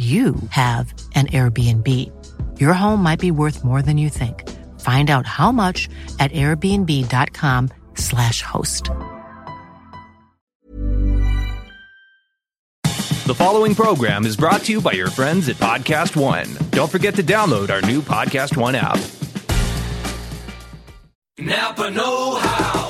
you have an Airbnb. Your home might be worth more than you think. Find out how much at airbnb.com/slash host. The following program is brought to you by your friends at Podcast One. Don't forget to download our new Podcast One app. Napa Know How.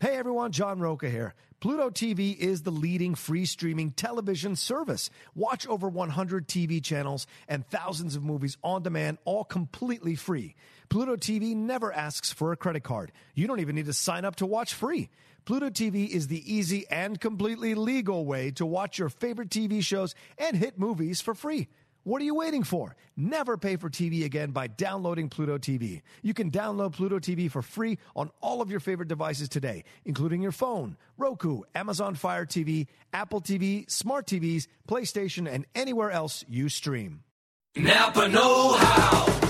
Hey everyone, John Rocha here. Pluto TV is the leading free streaming television service. Watch over 100 TV channels and thousands of movies on demand, all completely free. Pluto TV never asks for a credit card. You don't even need to sign up to watch free. Pluto TV is the easy and completely legal way to watch your favorite TV shows and hit movies for free. What are you waiting for? Never pay for TV again by downloading Pluto TV. You can download Pluto TV for free on all of your favorite devices today, including your phone, Roku, Amazon Fire TV, Apple TV, smart TVs, PlayStation, and anywhere else you stream. Napa Know How.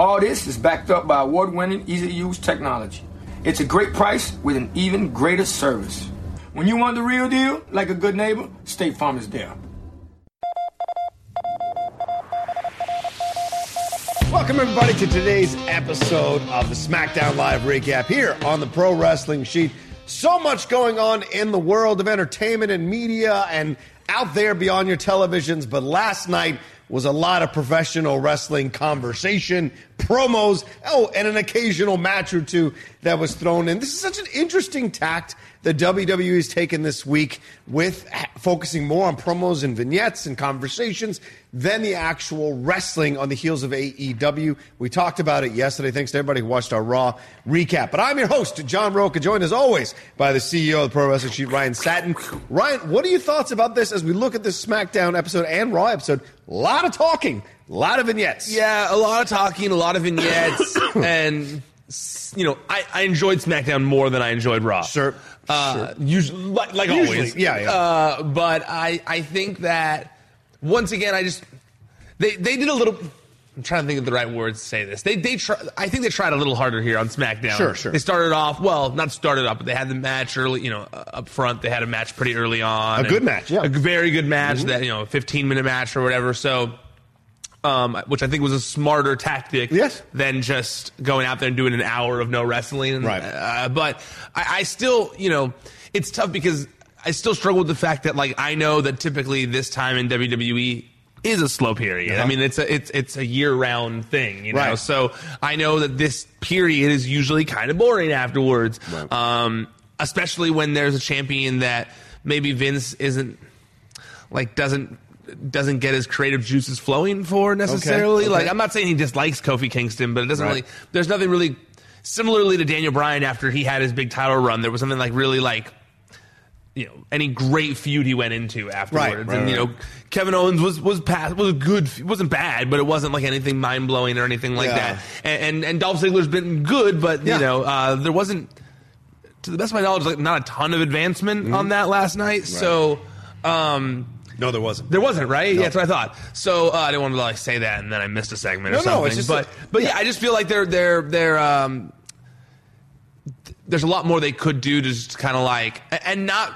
All this is backed up by award winning, easy to use technology. It's a great price with an even greater service. When you want the real deal, like a good neighbor, State Farm is there. Welcome, everybody, to today's episode of the SmackDown Live recap here on the Pro Wrestling Sheet. So much going on in the world of entertainment and media and out there beyond your televisions, but last night was a lot of professional wrestling conversation, promos, oh, and an occasional match or two that was thrown in. This is such an interesting tact that WWE has taken this week with focusing more on promos and vignettes and conversations than the actual wrestling on the heels of AEW. We talked about it yesterday. Thanks to everybody who watched our Raw recap. But I'm your host, John Rocha, joined as always by the CEO of the Pro Wrestling Sheet, Ryan Satin. Ryan, what are your thoughts about this as we look at this SmackDown episode and Raw episode? A lot of talking, a lot of vignettes. Yeah, a lot of talking, a lot of vignettes, and you know, I, I enjoyed SmackDown more than I enjoyed Raw. Sure. Uh, Usually, like, like Usually, always. yeah, yeah. Uh, but I, I think that once again, I just they they did a little. I'm trying to think of the right words to say this. They they try, I think they tried a little harder here on SmackDown. Sure, sure. They started off well, not started off, but they had the match early. You know, up front, they had a match pretty early on. A good match, yeah. a very good match. Mhm. That you know, 15 minute match or whatever. So. Um, which I think was a smarter tactic Yes. than just going out there and doing an hour of no wrestling. Right. Uh, but I, I still, you know, it's tough because I still struggle with the fact that, like, I know that typically this time in WWE is a slow period. I Uh-huh. mean, it's a it's it's a year round thing, you know. Right. So I know that this period is usually kind of boring afterwards, Right. um, especially when there's a champion that maybe Vince isn't like doesn't doesn't get his creative juices flowing for necessarily. okay. Like I'm not saying he dislikes Kofi Kingston, but it doesn't Right. really. There's nothing really similarly to Daniel Bryan after he had his big title run. There was something like really like. You know, any great feud he went into afterwards, right, and you right. know, Kevin Owens was was past, was a good, it wasn't bad, but it wasn't like anything mind blowing or anything like Yeah. that. And, and and Dolph Ziggler's been good, but Yeah. you know, uh, there wasn't, to the best of my knowledge, like not a ton of advancement Mm-hmm. on that last night. So, um, No, there wasn't. there wasn't, right? No. Yeah, that's what I thought. So uh, I didn't want to like say that, and then I missed a segment No, or no, something. it's just but that- but yeah. I just feel like they're they're they're um, th- there's a lot more they could do to just kind of like and not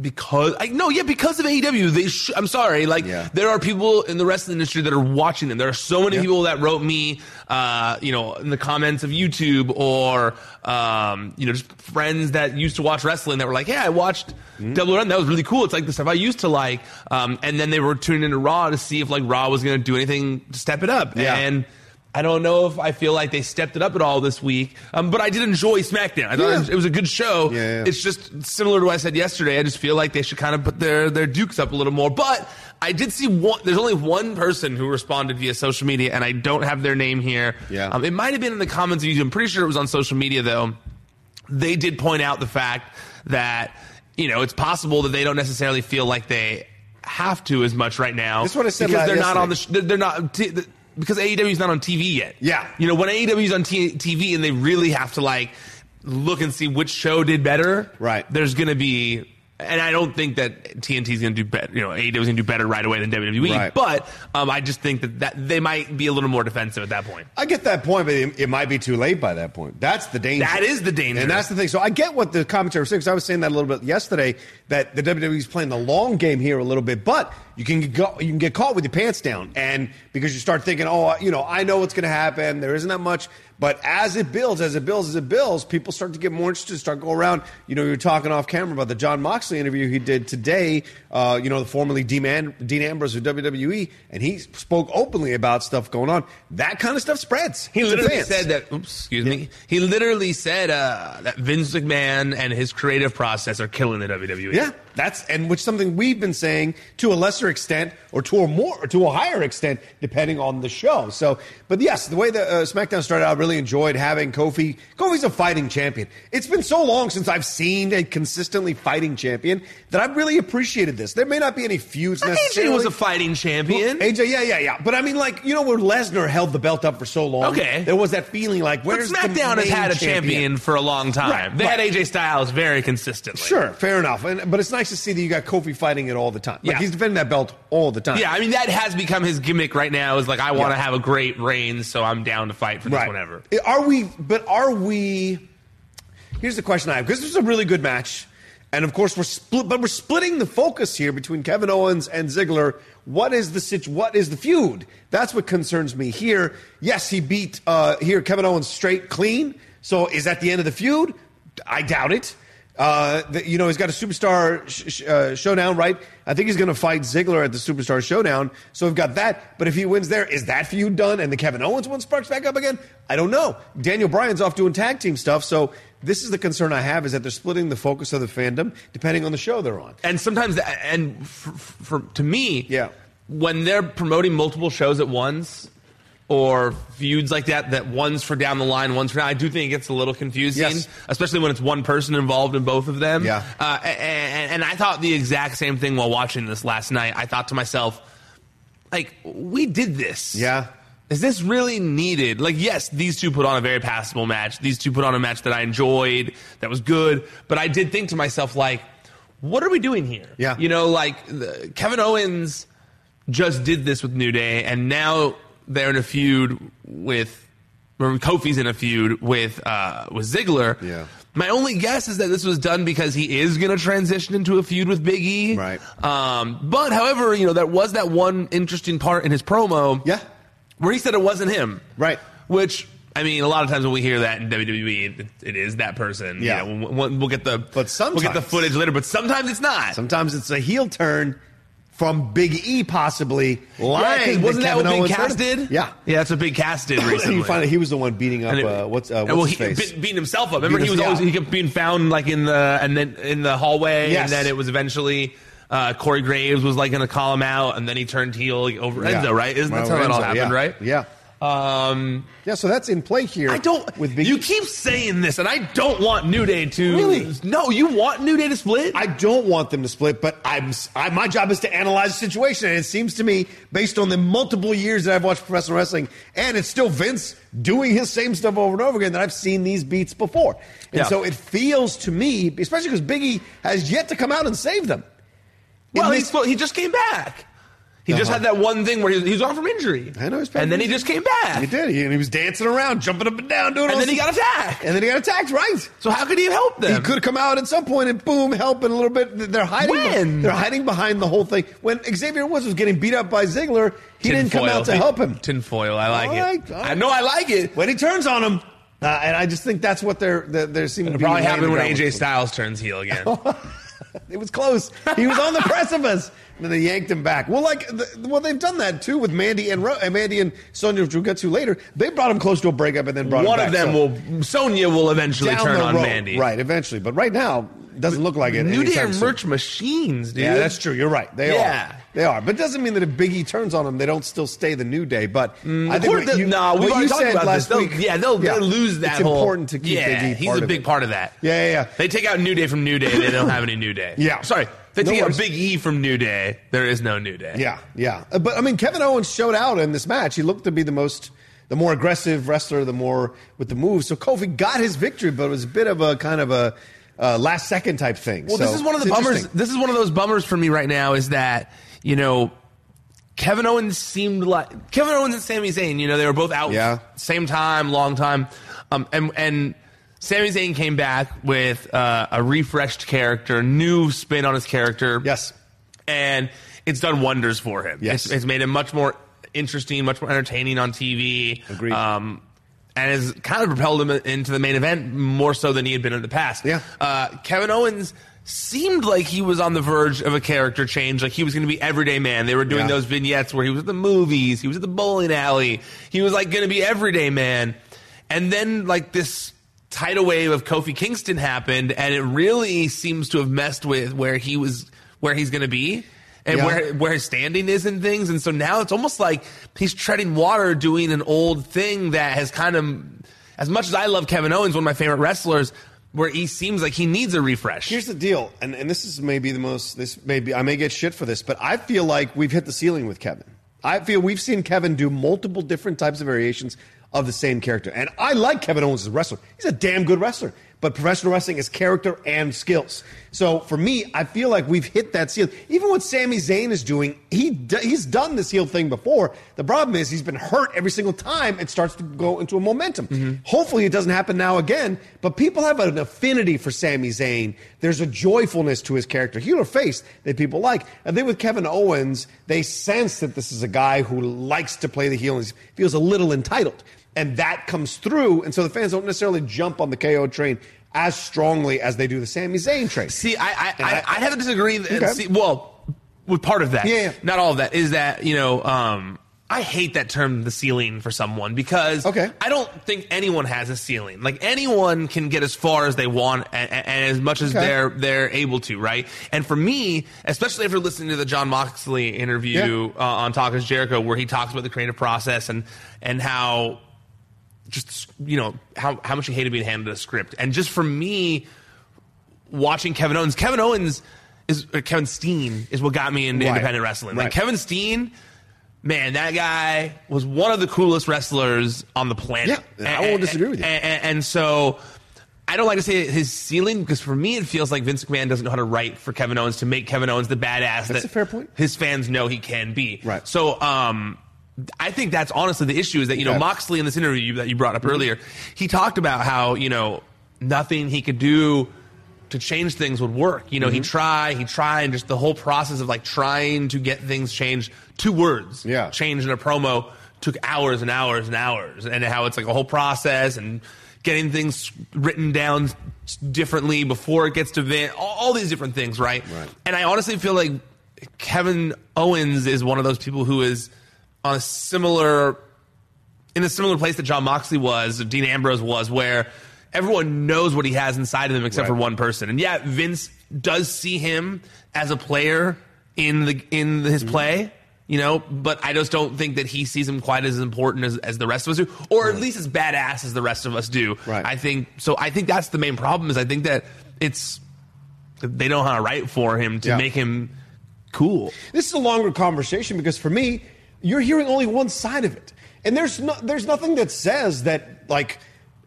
because I no yeah because of AEW they sh- I'm sorry like Yeah. there are people in the rest of the industry that are watching them there are so many Yeah. people that wrote me uh, you know in the comments of YouTube or um, you know just friends that used to watch wrestling that were like yeah I watched Mm-hmm. Double Run that was really cool it's like the stuff I used to like um, and then they were tuning into Raw to see if like Raw was going to do anything to step it up Yeah. and I don't know if I feel like they stepped it up at all this week, um, but I did enjoy SmackDown. I thought Yeah. it, was, a good show. Yeah, yeah. It's just similar to what I said yesterday. I just feel like they should kind of put their their dukes up a little more. But I did see one. There's only one person who responded via social media, and I don't have their name here. Yeah. um, it might have been in the comments of YouTube. I'm pretty sure it was on social media though. They did point out the fact that you know it's possible that they don't necessarily feel like they have to as much right now. This is what I said because they're not on the. Sh- they're not. T- the- because AEW is not on TV yet. Yeah. You know, when AEW is on T- TV and they really have to like look and see which show did better, Right. There's going to be, and I don't think that TNT is going to do better. You know, AEW is going to do better right away than WWE. Right. But um, I just think that, that they might be a little more defensive at that point. I get that point, but it, it might be too late by that point. That's the danger. That is the danger. And that's the thing. So I get what the commentary was saying, 'cause I was saying that a little bit yesterday, that the WWE is playing the long game here a little bit, but you can go, you can get caught with your pants down. And because you start thinking, oh, you know, I know what's going to happen. There isn't that much. But as it builds, as it builds, as it builds, people start to get more interested, start to go around. You know, you were talking off camera about the Jon Moxley interview he did today, uh, you know, the formerly Dean, Am- Dean Ambrose of WWE, and he spoke openly about stuff going on. That kind of stuff spreads. He literally fans. said that. Oops, excuse me. He literally said uh, that Vince McMahon and his creative process are killing the. WWE. Yeah, that's and which something we've been saying to a lesser extent or to a more or to a higher extent depending on the show. So, but yes, the way that uh, SmackDown started, out really enjoyed having Kofi. Kofi's a fighting champion. It's been so long since I've seen a consistently fighting champion that I've really appreciated this. There may not be any feuds AJ was a fighting champion. AJ, yeah, yeah, yeah. But I mean, like you know, where Lesnar held the belt up for so long. Okay. there was that feeling like But where's SmackDown the has had a champion for a long time. Right, they had. AJ Styles very consistently. Sure, fair enough. And, but it's nice to see that you got Kofi fighting it all the time. Like Yeah. he's defending that belt all the time. Yeah, I mean that has become his gimmick right now. Is like I want to Yeah. have a great reign, so I'm down to fight for this right. whenever. Are we? But are we? Here's the question I have because this is a really good match, and of course we're split. But we're splitting the focus here between Kevin Owens and Ziggler. What is the situ- What is the feud? That's what concerns me here. Yes, he beat uh, here Kevin Owens straight clean. So is that the end of the feud? I doubt it. Uh, the, you know, he's got a superstar sh- uh, showdown, right? I think he's going to fight Ziggler at the superstar showdown. So we've got that. But if he wins there, is that feud done? And the Kevin Owens one sparks back up again? I don't know. Daniel Bryan's off doing tag team stuff. So this is the concern I have is that they're splitting the focus of the fandom depending on the show they're on. And sometimes, and for, for, to me, Yeah. when they're promoting multiple shows at once or feuds like that, that one's for down the line, one's for now, I do think it gets a little confusing, Yes. especially when it's one person involved in both of them. Yeah. Uh, and, and I thought the exact same thing while watching this last night. I thought to myself, like, we did this. Yeah. Is this really needed? Like, yes, these two put on a very passable match. These two put on a match that I enjoyed, that was good. But I did think to myself, like, what are we doing here? Yeah. You know, like, the, Kevin Owens just did this with New Day, and now they're in a feud with, or Kofi's in a feud with, uh, with Ziggler. Yeah. My only guess is that this was done because he is going to transition into a feud with Big E. Right. Um, but, however, you know, there was that one interesting part in his promo Yeah. Where he said it wasn't him. Right. Which I mean, a lot of times when we hear that in WWE, it, it is that person. Yeah. You know, we'll, we'll get the But we'll get the sometimes- footage later, but sometimes it's not. Sometimes it's a heel turn from Big E, possibly Yeah, wasn't that Kevin what Big Owens Cass did? Yeah. yeah, that's what Big Cass did recently. you find out he was the one beating up it- uh, what's uh, what's well, his he face? be- beating himself up. Remember, Beating he was his- always yeah. he kept being found like in the and then in the hallway, Yes. and then it was eventually uh, Corey Graves was like going to call him out, and then he turned heel like, over Yeah. Enzo, right? Isn't that Well, how that all happened, yeah. right? Yeah. Um, Yeah, so that's in play here. I don't. with Big you keep saying this, and I don't want New Day to. Really? No, you want New Day to split? I don't want them to split, but I'm I, my job is to analyze the situation, and it seems to me, based on the multiple years that I've watched professional wrestling, and it's still Vince doing his same stuff over and over again, that I've seen these beats before, and Yeah. so it feels to me, especially because Biggie has yet to come out and save them. In well, this- he's, he just came back. He just Uh-huh. had that one thing where he was, he was on from injury. I know he's back and then he just came back. He did. He, and he was dancing around, jumping up and down, doing. And all then he got attacked. And then he got attacked. Right. So how could he help helped them? He could come out at some point and boom, helping a little bit. They're hiding. When? They're hiding behind the whole thing. When Xavier Woods was getting beat up by Ziggler, he didn't come out to help him. Tinfoil. I like All it. right, all I know I like it. When he turns on him, uh, and I just think that's what they're they're, they're seeming to It be. probably happen when AJ. Styles turns heel again. It was close. He was on the precipice. And then they yanked him back. Well, like, the, well, they've done that too with Mandy and Ro- uh, Mandy and Sonya, which we'll get to later. They brought him close to a breakup and then brought. One him of back. them So- will. Sonya will eventually down turn the on road. Mandy. Right, eventually. But right now, doesn't look like it. New Day anytime are soon. merch machines, dude. Yeah, that's true. You're right. They Yeah. They are. But it doesn't mean that if Biggie turns on them, they don't still stay the New Day. But I think what you, nah, we've what you said about last this. They'll- week. yeah, they'll, yeah, they'll lose that It's whole. important to keep yeah, Biggie he's a big part of that. Yeah, yeah, yeah. They take out New Day from New Day, they don't have any New Day. Yeah. sorry, they No take out worries. Big E from New Day. There is no New Day. Yeah, yeah. Uh, But I mean, Kevin Owens showed out in this match. He looked to be the most, the more aggressive wrestler, the more with the moves. So Kofi got his victory, but it was a bit of a kind of a uh, last second type thing. Well, So this is one of the bummers. This is one of those bummers for me right now. Is that you know. Kevin Owens seemed like Kevin Owens and Sami Zayn. You know, they were both out Yeah. same time, long time, um, and and Sami Zayn came back with uh, a refreshed character, new spin on his character. Yes. and it's done wonders for him. Yes. it's, it's made him much more interesting, much more entertaining on TV. Agreed. Um, and has kind of propelled him into the main event more so than he had been in the past. Yeah. Uh, Kevin Owens seemed like he was on the verge of a character change, like he was going to be everyday man. They were doing Yeah. those vignettes where he was at the movies, he was at the bowling alley, he was like going to be everyday man. And then like this tidal wave of Kofi Kingston happened, and it really seems to have messed with where he was, where he's going to be. And Yeah. where where his standing is and things, and so now it's almost like he's treading water, doing an old thing that has kind of, as much as I love Kevin Owens, one of my favorite wrestlers, where he seems like he needs a refresh. Here's the deal, and, and this is maybe the most. This maybe I may get shit for this, but I feel like we've hit the ceiling with Kevin. I feel we've seen Kevin do multiple different types of variations of the same character, and I like Kevin Owens as a wrestler. He's a damn good wrestler, but professional wrestling is character and skills. So for me, I feel like we've hit that ceiling. Even what Sami Zayn is doing, he d- he's done this heel thing before. The problem is he's been hurt every single time. It starts to go into a momentum. Mm-hmm. Hopefully, it doesn't happen now again. But people have an affinity for Sami Zayn. There's a joyfulness to his character, heel or face, that people like. And then with Kevin Owens, they sense that this is a guy who likes to play the heel and feels a little entitled. And that comes through, and so the fans don't necessarily jump on the KO train as strongly as they do the Sami Zayn train. See, I I, And I, have to disagree. Okay. See, well, with part of that, Yeah, yeah. not all of that, is that you know, um, I hate that term, the ceiling, for someone because Okay. I don't think anyone has a ceiling. Like anyone can get as far as they want and, and as much as Okay. they're they're able to, right? And for me, especially if you're listening to the Jon Moxley interview uh, on Talk is Jericho, where he talks about the creative process and and how just you know how how much he hated being handed a script, and just for me watching Kevin Owens. Kevin Owens is or Kevin Steen is what got me into Right. independent wrestling. Like Kevin Steen, man, that guy was one of the coolest wrestlers on the planet. Yeah, I won't disagree with you. And, and- and so. I don't like to say his ceiling because for me it feels like Vince McMahon doesn't know how to write for Kevin Owens to make Kevin Owens the badass That's that a fair point. his fans know he can be. Right. So um, I think that's honestly the issue is that you know. Moxley in this interview that you brought up earlier, he talked about how you know nothing he could do to change things would work. You know, Mm-hmm. he tried, he tried, and just the whole process of like trying to get things changed. Two words, Yeah. change in a promo took hours and hours and hours, and how it's like a whole process and getting things written down differently before it gets to Vin. All, all these different things, right? Right. And I honestly feel like Kevin Owens is one of those people who is on a similar in a similar place that Jon Moxley was, Dean Ambrose was, where everyone knows what he has inside of him except Right. for one person. And yeah, Vince does see him as a player in the in his Mm-hmm. play, you know, but I just don't think that he sees him quite as important as, as the rest of us do, or at least as badass as the rest of us do. Right. I think so. I think that's the main problem. Is I think that it's they don't know how to write for him to Yeah. make him cool. This is a longer conversation because for me, you're hearing only one side of it, and there's no, there's nothing that says that like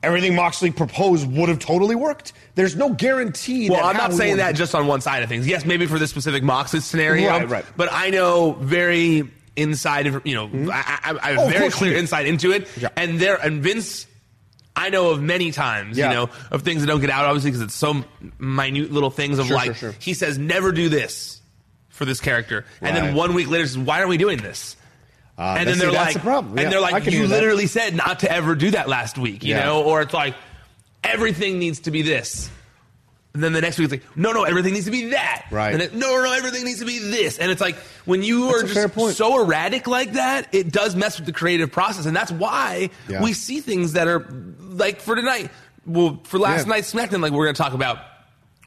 everything Moxley proposed would have totally worked. There's no guarantee. Well, I'm not saying that just on one side of things. Yes, maybe for this specific Moxley scenario, Right, right. But I know very inside, of you know, hmm? I, I, I have Oh, very clear insight into it. Yeah. And there, and Vince, I know of many times, Yeah. you know, of things that don't get out, obviously, because it's so minute little things of Sure, like sure, sure. he says never do this for this character, and then one week later says, why aren't we doing this? Uh, and then they're like, the problem. Yeah, and they're like, you literally said not to ever do that last week, you Yeah. know, or it's like everything needs to be this. And then the next week it's like, no, no, everything needs to be that. Right. And it, no, no, everything needs to be this. And it's like when you That's are just so erratic like that, it does mess with the creative process, and that's why Yeah. we see things that are like for tonight. Well, for last night's SmackDown, like we're going to talk about.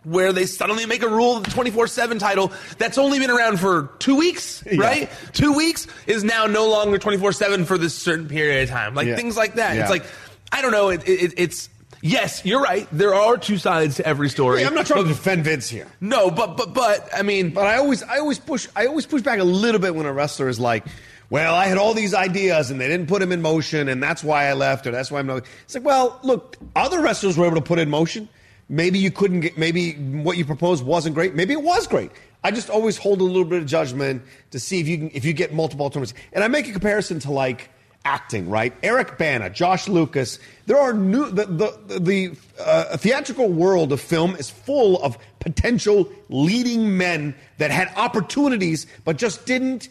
Where they suddenly make a rule of the 24 7 title that's only been around for two weeks, Yeah. right? Two weeks is now no longer 24 7 for this certain period of time. Like Yeah. things like that. Yeah. It's like, I don't know. It, it, it's, yes, you're right. There are two sides to every story. I'm not trying to defend Vince here. No, but, but, but, I mean, But I always, I always push, I always push back a little bit when a wrestler is like, "Well, I had all these ideas and they didn't put them in motion, and that's why I left, or that's why I'm not." It's like, well, look, other wrestlers were able to put in motion. Maybe you couldn't get, maybe what you proposed wasn't great. Maybe it was great. I just always hold a little bit of judgment to see if you can, if you get multiple alternatives. And I make a comparison to like acting, right? Eric Bana, Josh Lucas. There are new the the the uh, theatrical world of film is full of potential leading men that had opportunities but just didn't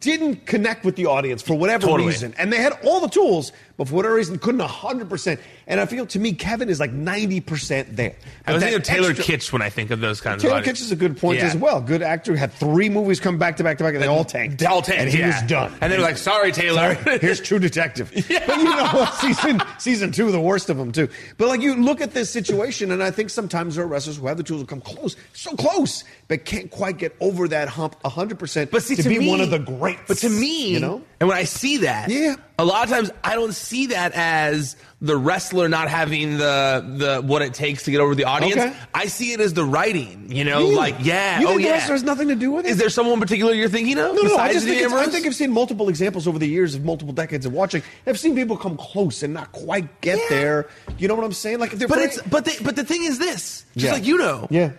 didn't connect with the audience for whatever Totally. reason. And they had all the tools, but for whatever reason couldn't 100%. And I feel to me Kevin is like 90% there. I was thinking of Taylor extra- Kitsch when I think of those kinds Taylor of Taylor Kitsch is a good point Yeah. as well. Good actor. Had three movies come back to back to back, and they all tanked. They all tanked, and he yeah. was done. And they were like, "Sorry, Taylor." Sorry, here's True Detective. yeah. But you know what? Season season two, the worst of them too. But like you look at this situation, and I think sometimes there are wrestlers who have the tools to come close, so close, but can't quite get over that hump 100. percent But see, to, to be me- one of the greats. But to me, you know, and when I see that, Yeah. a lot of times I don't see that as the wrestler not having the the what it takes to get over the audience. Okay. I see it as the writing. You know, Really? like yeah, You oh yeah. wrestler has nothing to do with it? Is there someone in particular you're thinking of? No, no, I just think, I think I've seen multiple examples over the years of multiple decades of watching. I've seen people come close and not quite get Yeah. there. You know what I'm saying? Like, they're But very- it's but the, but the thing is this, just Yeah. like you know, Yeah.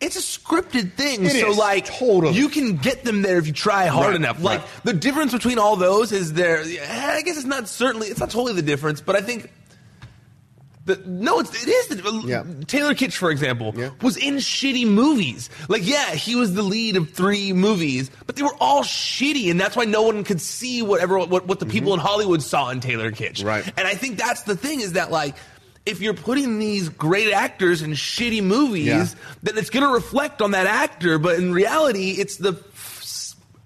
It's a scripted thing, It so is, like totally. you can get them there if you try hard Right, enough. Like right. the difference between all those is there. I guess it's not certainly it's not totally the difference, but I think The, no, it's, it is. The, Yeah. Taylor Kitsch, for example, Yeah. was in shitty movies. Like, yeah, he was the lead of three movies, but they were all shitty, and that's why no one could see whatever what, what the mm-hmm. people in Hollywood saw in Taylor Kitsch. Right. And I think that's the thing is that like. If you're putting these great actors in shitty movies, Yeah. then it's going to reflect on that actor. But in reality, it's the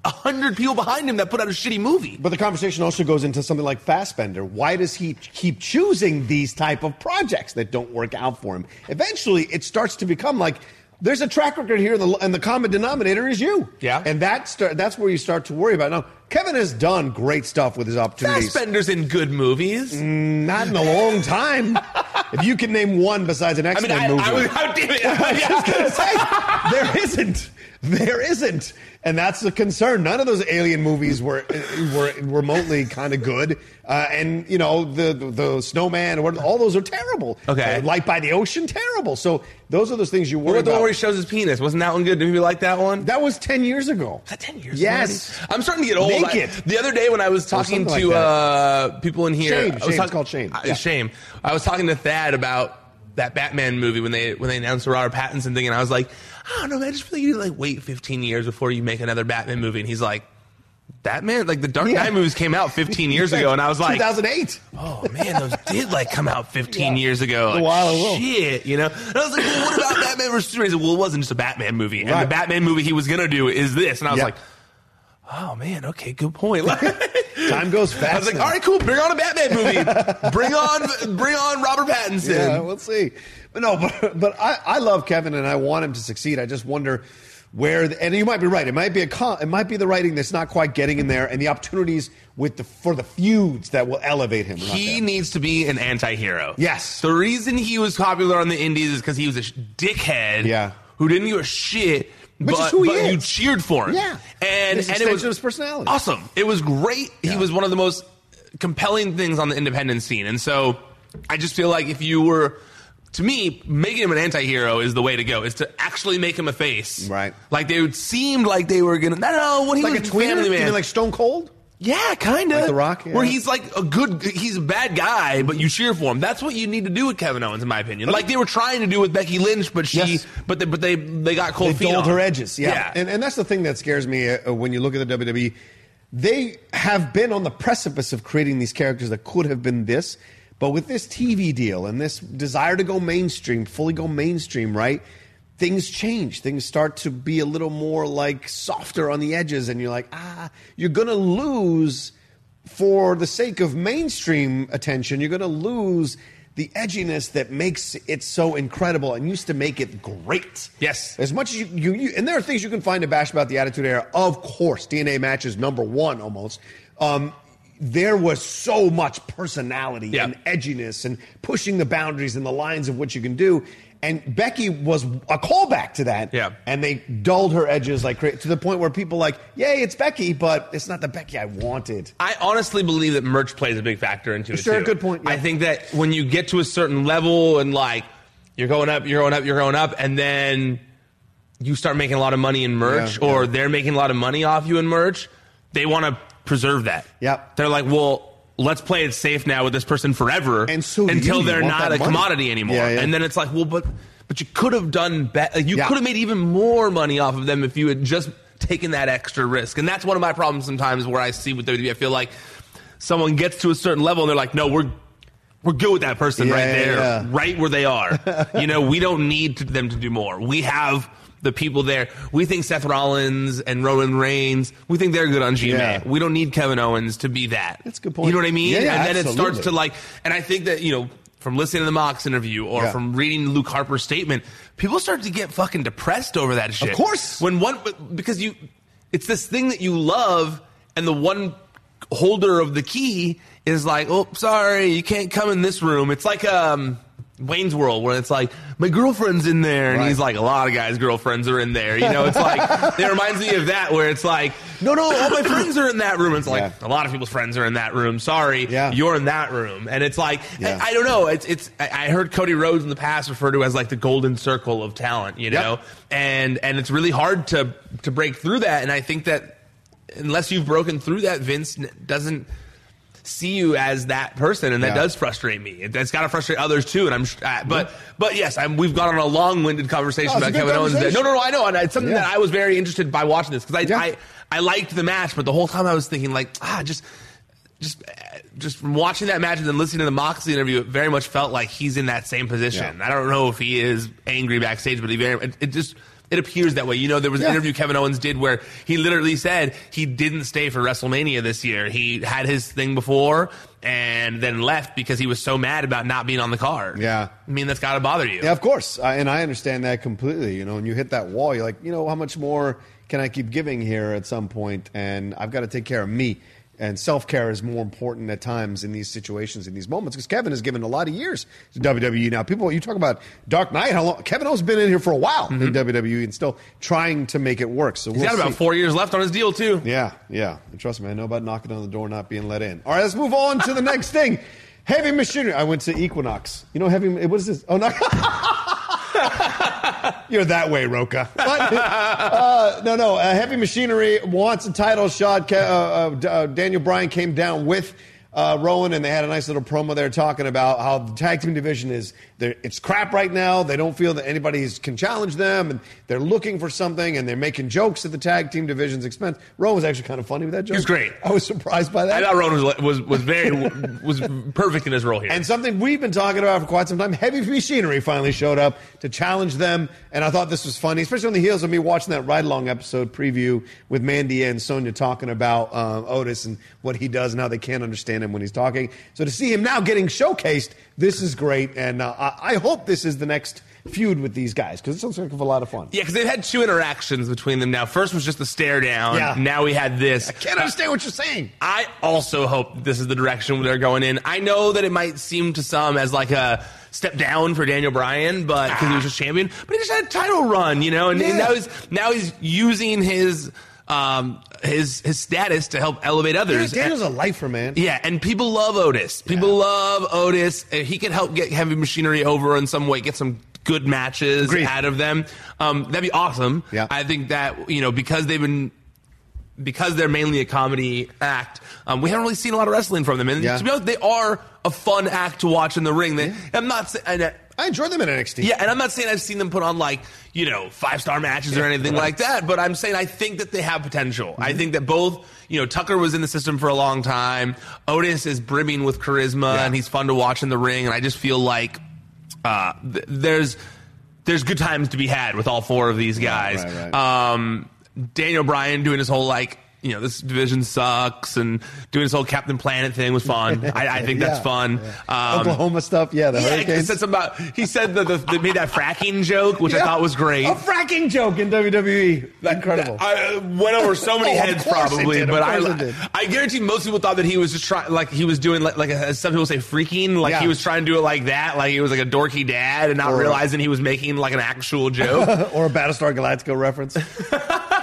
hundred people behind him that put out a shitty movie. But the conversation also goes into something like Fassbender. Why does he keep choosing these type of projects that don't work out for him? Eventually, it starts to become like there's a track record here, and the, and the common denominator is you. Yeah. and that start, that's where you start to worry about. Now, Kevin has done great stuff with his opportunities. Fassbender's in good movies. Mm, not in a long time. if you can name one besides an I X mean, Men I, movie, I was, how damn it. I was just gonna say there isn't. There isn't, and that's the concern. None of those alien movies were were remotely kind of good, uh, and you know the the, Snowman, what- all those are terrible. Okay. Uh, Light by the Ocean, terrible. So those are those things you What worry about the one where he shows his penis? Wasn't that one good? Did people like that one? that was ten years ago. Was that 10 years Yes. already? I'm starting to get old. I- the other day when I was talking to like uh, people in here, Shame. I was Shame. talk- It's called Shame. I- Yeah. Shame. I was talking to Thad about that Batman movie when they when they announced the Robert Pattinson thing, and I was like, I don't know, man. I just feel like you need to like wait 15 years before you make another Batman movie. And he's like, Batman, like the Dark Yeah. Knight movies came out 15 years ago, and I was like, 2008. Oh man, those did like come out 15 years ago. A while ago. Shit, you know. And I was like, well, what about Batman versus Superman? Well, it wasn't just a Batman movie, and the Batman movie he was gonna do is this. And I was Yeah. like, Oh man, okay, good point. Like, Time goes fast. I was like, now. all right, cool. Bring on a Batman movie. bring on, bring on Robert Pattinson. Yeah, we'll see. But no, but, but I, I love Kevin and I want him to succeed. I just wonder where, the, and you might be right. It might be a con, it might be the writing that's not quite getting in there, and the opportunities with the for the feuds that will elevate him. He needs to be an anti-hero. Yes. The reason he was popular on the Indies is because he was a sh- dickhead. Yeah. Who didn't give a shit. Which but, is who he but is. you cheered for him. Yeah. And, an and it was his personality. Awesome. It was great. He was one of the most compelling things on the independent scene. And so I just feel like if you were to me, making him an anti-hero is the way to go. Is to actually make him a face, Right. Like they would seemed like they were gonna. No, no, when he like a was tweener, Family You Man, mean like Stone Cold. Yeah, kind of. Like The Rock, yeah. Where he's like a good, he's a bad guy, but you cheer for him. That's what you need to do with Kevin Owens, in my opinion. Like they were trying to do with Becky Lynch, but she, Yes. but they, but they, they got cold They feet dulled on. her edges. Yeah, Yeah. And, and that's the thing that scares me uh, when you look at the WWE. They have been on the precipice of creating these characters that could have been this, but with this TV deal and this desire to go mainstream, fully go mainstream, right? Things change. Things start to be a little more like softer on the edges, and you're like, ah, you're gonna lose for the sake of mainstream attention. You're gonna lose the edginess that makes it so incredible and used to make it great. Yes. As much as you, you, you and there are things you can find to bash about the Attitude Era. Of course, DNA matches number one almost. Um, there was so much personality Yeah. and edginess and pushing the boundaries and the lines of what you can do. And Becky was a callback to that. Yeah. And they dulled her edges like to the point where people like, yay, it's Becky, but it's not the Becky I wanted. I honestly believe that merch plays a big factor into it. Sure, too. good point, yeah. I think that when you get to a certain level and like you're going up, you're going up, you're going up, and then you start making a lot of money in merch, Yeah, or yeah. they're making a lot of money off you in merch, they want to preserve that. Yep. They're like, well. Let's play it safe now with this person forever, And so until they're not a money. commodity anymore. Yeah, yeah. And then it's like, well, but but you could have done better. You Yeah. could have made even more money off of them if you had just taken that extra risk. And that's one of my problems sometimes where I see with WWE. I feel like someone gets to a certain level and they're like, no, we're we're good with that person right there, right where they are. you know, we don't need to, them to do more. We have the people there. We think Seth Rollins and Roman Reigns, we think they're good on GMA. Yeah. We don't need Kevin Owens to be that. That's a good point. You know what I mean? Yeah, yeah, and then it starts to like, and I think that, you know, from listening to the Mox interview or Yeah. from reading Luke Harper's statement, people start to get fucking depressed over that shit. Of course. When one, because you, it's this thing that you love, and the one holder of the key is like, oh, sorry, you can't come in this room. It's like um, Wayne's World, where it's like, my girlfriend's in there, and Right. he's like, a lot of guys' girlfriends are in there. You know, it's like, it reminds me of that, where it's like, no, no, all my friends are in that room. It's like, Yeah. a lot of people's friends are in that room. Sorry, Yeah. you're in that room. And it's like, Yeah. I, I don't know. It's, it's, I heard Cody Rhodes in the past referred to as like the golden circle of talent, you Yep. know? And, and it's really hard to, to break through that. And I think that unless you've broken through that, Vince doesn't, see you as that person, and that Yeah. does frustrate me. It, has got to frustrate others too. And I'm, uh, but but yes, I'm, we've gone on a long-winded conversation No, about Kevin Owens. That, no, no, no, I know, and it's something Yeah. that I was very interested by watching this because I. I I liked the match, but the whole time I was thinking like ah, just just uh, just from watching that match and then listening to the Moxley interview, it very much felt like he's in that same position. Yeah. I don't know if he is angry backstage, but he very it, it just. It appears that way. You know, there was an Yeah. interview Kevin Owens did where he literally said he didn't stay for WrestleMania this year. He had his thing before and then left because he was so mad about not being on the card. Yeah. I mean, that's got to bother you. Yeah, of course, I, and I understand that completely. You know, when you hit that wall, you're like, you know, how much more can I keep giving here at some point? And I've got to take care of me. And self care is more important at times in these situations, in these moments, because Kevin has given a lot of years to WWE. Now, people, you talk about Dark Knight. How long? Kevin has been in here for a while in mm-hmm. WWE and still trying to make it work. So He's we'll got about four years left on his deal, too. Yeah, yeah. And trust me, I know about knocking on the door, not being let in. All right, let's move on to the next thing. Heavy machinery. I went to Equinox. You know, heavy. What is this? Oh no. You're that way, Rocha. But, uh, no, no. Uh, heavy machinery wants a title shot. Uh, uh, uh, Daniel Bryan came down with uh, Rowan, and they had a nice little promo there talking about how the tag team division is it's crap right now. They don't feel that anybody can challenge them, and they're looking for something, and they're making jokes at the tag team division's expense. Rowan was actually kind of funny with that joke. He was great. I was surprised by that. I thought Rowan was, was, was very, was perfect in his role here. And something we've been talking about for quite some time, Heavy Machinery finally showed up to challenge them. And I thought this was funny, especially on the heels of me watching that ride along episode preview with Mandy and Sonya talking about um, Otis and what he does and how they can't understand him when he's talking. So to see him now getting showcased, this is great. And uh, I, I hope this is the next feud with these guys because it sounds like a lot of fun. Yeah, because they've had two interactions between them now. First was just the stare down. Yeah. Now we had this. I can't understand what you're saying. I also hope this is the direction they're going in. I know that it might seem to some as like a step down for Daniel Bryan, but because he was just champion, but he just had a title run, you know, and, and now he's now he's using his um his his status to help elevate others. Daniel's a lifer, man. Yeah, and people love Otis. People love Otis. Uh, He can help get heavy machinery over in some way, get some good matches Agreed. out of them. Um, that'd be awesome. Yeah. I think that you know because they've been because they're mainly a comedy act. Um, we haven't really seen a lot of wrestling from them, and Yeah. to be honest, they are a fun act to watch in the ring. They, I'm not saying. I enjoy them in NXT. yeah, and I'm not saying I've seen them put on like, you know, five star matches or anything like that, but I'm saying I think that they have potential. I think that both, you know, Tucker was in the system for a long time. Otis is brimming with charisma Yeah. and he's fun to watch in the ring. And I just feel like uh, th- there's there's good times to be had with all four of these guys. right, right. Um, Daniel Bryan doing his whole like, you know, this division sucks and doing this whole Captain Planet thing was fun. I, I think that's Yeah, fun. Um, Oklahoma stuff. Yeah, the yeah, he Hurricanes. said something about. He said that the, they made that fracking joke, which I thought was great. A fracking joke in WWE. Incredible. I went over so many Oh, heads, probably, but I. I guarantee most people thought that he was just trying, like he was doing, like, like some people say, freaking, like Yeah. he was trying to do it like that, like he was like a dorky dad, and not Or- realizing he was making like an actual joke. or a Battlestar Galactica reference.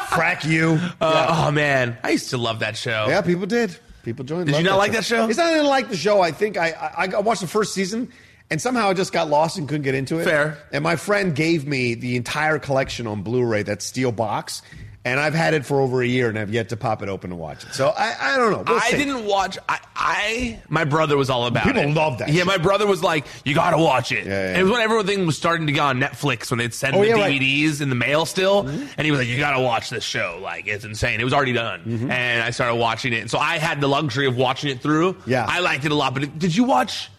Frack you. Uh, Oh man, I used to love that show. Yeah, people did. People joined. Did you not like that show? It's not that I didn't like the show. I think I, I I watched the first season and somehow I just got lost and couldn't get into it. Fair. And my friend gave me the entire collection on Blu-ray, that steel box, and I've had it for over a year and I've yet to pop it open and watch it. So I, I don't know. We'll I see. didn't watch. I, I my brother was all about it. People it. love that Yeah, shit. my brother was like, "You got to watch it." Yeah, yeah. And it was when everything was starting to go on Netflix when they'd send Oh, the yeah, right. Mm-hmm. DVDs in the mail still, and he was like, "You got to watch this show. Like, it's insane." It was already done, Mm-hmm. and I started watching it. And so I had the luxury of watching it through. Yeah. I liked it a lot. But it- did you watch?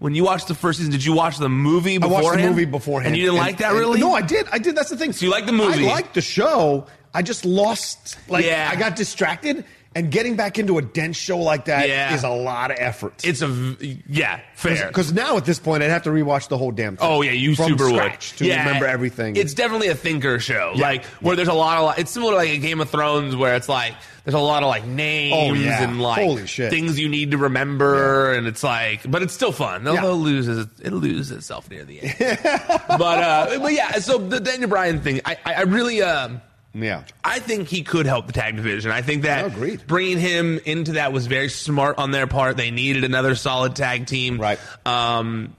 When you watched the first season, did you watch the movie beforehand? I watched the movie beforehand. And you didn't like that, really? No, I did. I did. That's the thing. So you like the movie. I liked the show. I just lost. Like, Yeah. I got distracted. And getting back into a dense show like that is Yeah. is a lot of effort. It's a yeah, fair. Because now at this point, I'd have to rewatch the whole damn thing. Oh yeah, you From super scratch would to remember everything. It's definitely a thinker show, Yeah. like where there's a lot of. It's similar to like a Game of Thrones, where it's like there's a lot of like names Oh, yeah. and like Holy shit. things you need to remember, and it's like, but it's still fun. Although Yeah. it loses, it loses itself near the end. but uh, but yeah, so the Daniel Bryan thing, I I, I really um. Yeah. I think he could help the tag division. I think that agreed. bringing him into that was very smart on their part. They needed another solid tag team, Right. Um,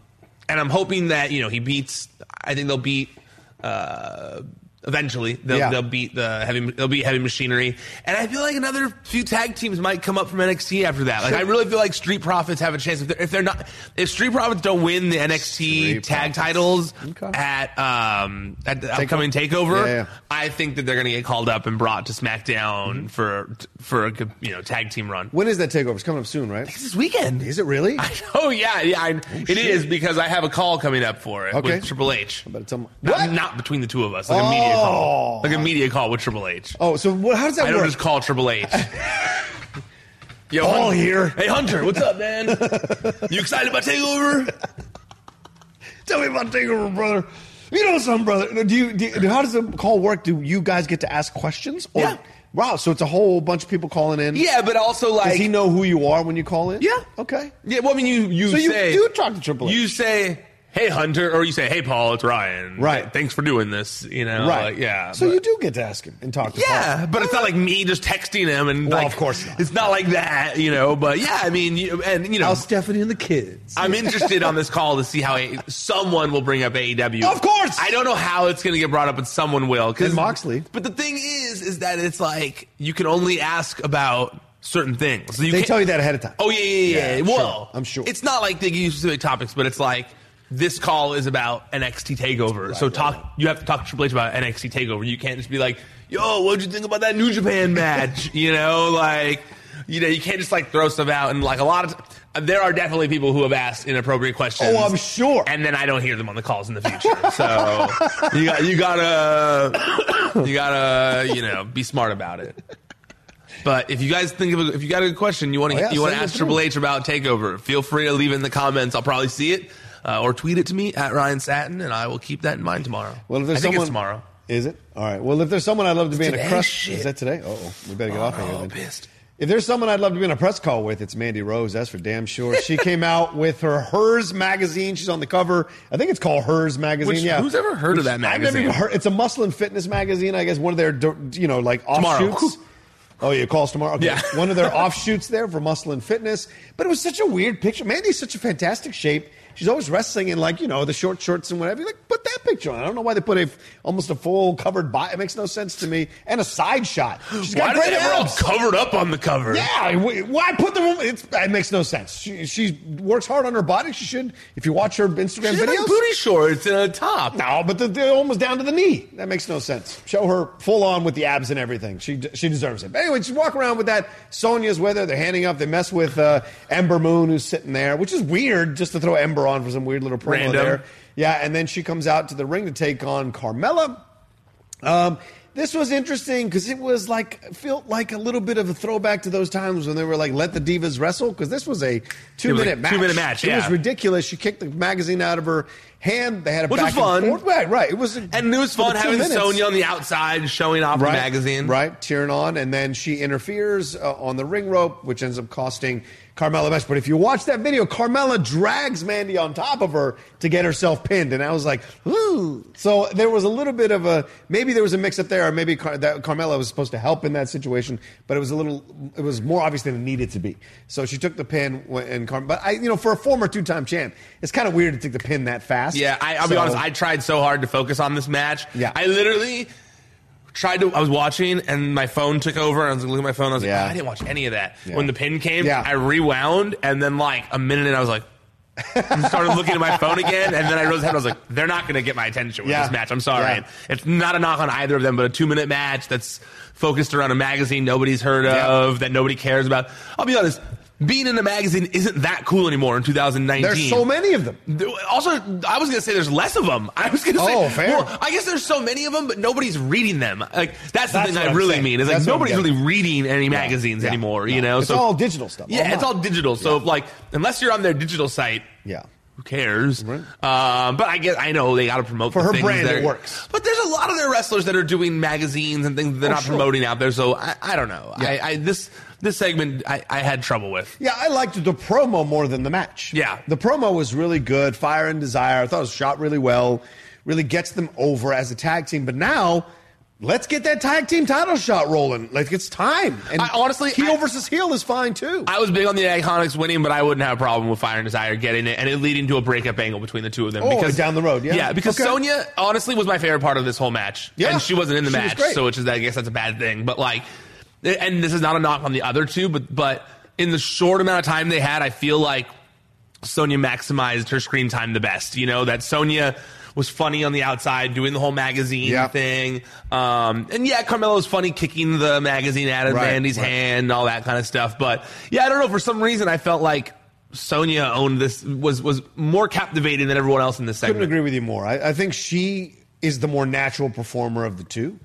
and I'm hoping that you know he beats. I think they'll beat uh, Eventually, they'll, Yeah. they'll beat the heavy. They'll beat heavy machinery, and I feel like another few tag teams might come up from NXT after that. Like I really feel like Street Profits have a chance if they're, if they're not if Street Profits don't win the NXT Street tag Profits. titles Okay. at um at the upcoming Takeover, Yeah, yeah. I think that they're going to get called up and brought to SmackDown for for a you know tag team run. When is that takeover? It's coming up soon, right? This weekend. Is it really? Oh yeah, yeah, I, it is because I have a call coming up for it Okay. with Triple H. I better tell me- Not, not between the two of us, like a media call, Oh. like a media call with Triple H. Oh, so what, how does that work? I don't just call Triple H. Yo, Paul Hunter- here. Hey Hunter, what's up, man? you excited about Takeover? Tell me about takeover, brother. You know something, brother. Do you? Do, you- how does the call work? Do you guys get to ask questions? Or, Yeah. Wow. So it's a whole bunch of people calling in. Yeah, but also like Does he know who you are when you call in? Yeah. Okay. Yeah, well, I mean, you you So you say do talk to Triple H. You say, "Hey Hunter," or you say, "Hey Paul, it's Ryan." Right. Thanks for doing this. You know. Right. like, yeah. So but- you do get to ask him and talk to Yeah, Paul. but it's not like me just texting him and Well, like, of course not. It's not like that, you know. But yeah, I mean, you, and you know, How's Stephanie and the kids? I'm interested on this call to see how a, someone will bring up AEW. Of course! I don't know how it's going to get brought up, but someone will. 'cause- And Moxley. But the thing is, is that it's like you can only ask about certain things. So you They tell you that ahead of time. Oh yeah, yeah, yeah. Yeah, well, sure. I'm sure. it's not like they give you specific topics, but it's like this call is about NXT Takeover. so talk. You have to talk to Triple H about NXT Takeover. You can't just be like, "Yo, what'd you think about that New Japan match?" you know, like. You know, you can't just like throw stuff out and like a lot of there are definitely people who have asked inappropriate questions. Oh, I'm sure. And then I don't hear them on the calls in the future. So you got you gotta you gotta you know be smart about it. But if you guys think of a, if you got a good question, you want to Oh, yeah, you want to ask. Triple H about Takeover, feel free to leave it in the comments. I'll probably see it uh, or tweet it to me at Ryan Satin, and I will keep that in mind tomorrow. Well, if there's I think someone it's tomorrow. Is it? All right. Well, if there's someone I'd love to be in a crush. Shit. Is that today? Oh, we better get off of here. Oh, Then. pissed. If there's someone I'd love to be in a press call with, it's Mandy Rose. That's for damn sure. She came out with her Hers magazine. She's on the cover. I think it's called Hers magazine. Which- yeah. who's ever heard of that magazine? I've never even heard. It's a muscle and fitness magazine. I guess one of their, you know, like Tomorrow. offshoots. Oh, yeah, calls tomorrow. Okay. Yeah. one of their offshoots there for muscle and fitness. But it was such a weird picture. Mandy's such a fantastic shape. She's always wrestling in like you know the short shorts and whatever. You're like, put that picture on. I don't know why they put a almost a full covered body. It makes no sense to me. And a side shot. She's got Why great they all covered up on the cover? Yeah, wh- why put the woman? It makes no sense. She, she works hard on her body. She should. If you watch her Instagram She's videos, booty shorts and a top. no, but the, they're almost down to the knee. That makes no sense. Show her full on with the abs and everything. She she deserves it. But anyway, she's walking around with that. Sonya's with her. They're handing up. They mess with uh, Ember Moon, who's sitting there, which is weird, just to throw Ember on for some weird little promo Random. there. Yeah, and then she comes out to the ring to take on Carmella. Um, this was interesting because it was like felt like a little bit of a throwback to those times when they were like let the divas wrestle because this was a two was minute a match. two-minute match, It was ridiculous. She kicked the magazine out of her hand. They had a Which back was fun. and forth. Right, right. It was, And it was fun having minutes. Sonya on the outside showing off Right, the magazine. right, cheering on, and then she interferes uh, on the ring rope, which ends up costing Carmella a match. But if you watch that video, Carmella drags Mandy on top of her to get herself pinned, and I was like, ooh. So there was a little bit of a maybe there was a mix up there, or maybe Car- that Carmella was supposed to help in that situation, but it was a little, it was more obvious than it needed to be. So she took the pin, and Car- but I, you know, for a former two time champ, it's kind of weird to take the pin that fast. Yeah, I, I'll be honest. I tried so hard to focus on this match. Yeah. I literally tried to. I was watching, and my phone took over. And I was looking at my phone. I was like, Yeah. "Oh, I didn't watch any of that. Yeah. When the pin came, Yeah. I rewound, and then like a minute, and I was like. I started looking at my phone again, and then I realized I was like, "They're not going to get my attention with Yeah. this match." I'm sorry. Yeah. It's not a knock on either of them, but a two minute match that's focused around a magazine nobody's heard Yeah. of that nobody cares about. I'll be honest, being in a magazine isn't that cool anymore in 2019. There's so many of them. Also, I was gonna say there's less of them. I was gonna say, Oh, fair. well, I guess there's so many of them, but nobody's reading them. Like that's the That's thing I I'm really saying. mean is like nobody's really reading any magazines Yeah. anymore. No. You know, it's so all digital stuff. yeah, it's all digital. So like, unless you're on their digital site, Yeah. who cares? Um, but I guess I know they got to promote For the her brand, that it works. But there's a lot of their wrestlers that are doing magazines and things that they're Oh, not sure. promoting out there. So I, I don't know. Yeah. I, I this this segment I, I had trouble with. Yeah, I liked the promo more than the match. Yeah. The promo was really good. Fire and Desire. I thought it was shot really well. Really gets them over as a tag team. But now, Let's get that tag team title shot rolling. Like it's time. And I- honestly, heel I- versus heel is fine too. I was big on the Iconics winning, but I wouldn't have a problem with Fire and Desire getting it and it leading to a breakup angle between the two of them. Oh, because down the road, yeah. yeah. Because Okay. Sonya honestly was my favorite part of this whole match. Yeah. and she wasn't in the She match, so which is I guess that's a bad thing. But like, and this is not a knock on the other two, but but in the short amount of time they had, I feel like Sonya maximized her screen time the best. You know that Sonya was funny on the outside, doing the whole magazine Yeah. thing. Um, and yeah, Carmella was funny kicking the magazine out of Right, Mandy's right. hand and all that kind of stuff. But yeah, I don't know. For some reason, I felt like Sonya owned this was was more captivating than everyone else in this couldn't agree with you more. I, I think she is the more natural performer of the two.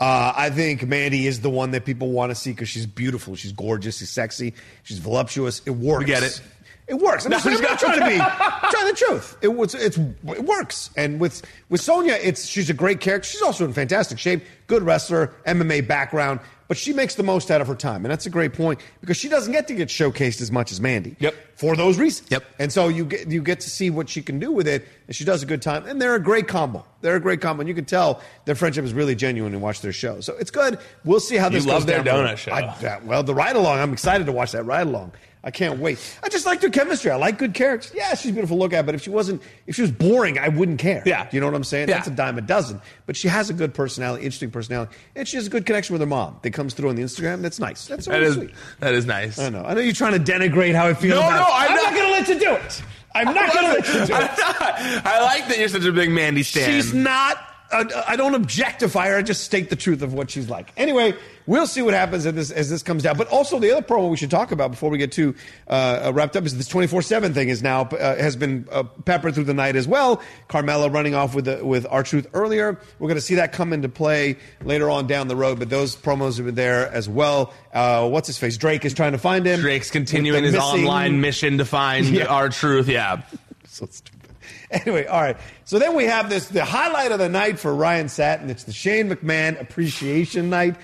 Uh, I think Mandy is the one that people want to see because she's beautiful, she's gorgeous, she's sexy, she's voluptuous. It works. We get it. It works. I'm, No, just, I'm not trying to be trying the truth. It was it's it works. And with with Sonya, it's she's a great character. She's also in fantastic shape, good wrestler, MMA background, but she makes the most out of her time, and that's a great point because she doesn't get to get showcased as much as Mandy. Yep. For those reasons. Yep. And so you get you get to see what she can do with it, and she does a good time. And they're a great combo. They're a great combo, and you can tell their friendship is really genuine and watch their show. So it's good. We'll see how this love goes their down donut show. I- yeah, well, the ride along. I'm excited to watch that ride along. I can't wait. I just like their chemistry. I like good characters. Yeah, she's beautiful to look at, but if she wasn't, if she was boring, I wouldn't care. Yeah. you know what I'm saying? Yeah. That's a dime a dozen. But she has a good personality, interesting personality, and she has a good connection with her mom. That comes through on the Instagram. That's nice. That's That really is sweet. that is nice. I know. I know you're trying to denigrate how I feel. No, about no, it. I'm I'm not- not going to let you do it. I'm not going to let you do it. I like that you're such a big Mandy stan. She's not. Uh, I don't objectify her. I just state the truth of what she's like. Anyway, we'll see what happens as this as this comes down. But also the other promo we should talk about before we get too uh, wrapped up is this twenty four seven thing is now uh, has been uh, peppered through the night as well. Carmella running off with the, with R Truth earlier. We're going to see that come into play later on down the road. But those promos have been there as well. Uh, what's his face? Drake is trying to find him. Drake's continuing his missing- online mission to find Yeah. R Truth. Yeah. so stupid. Anyway, all right. So then we have this the highlight of the night for Ryan Satin. It's the Shane McMahon Appreciation Night.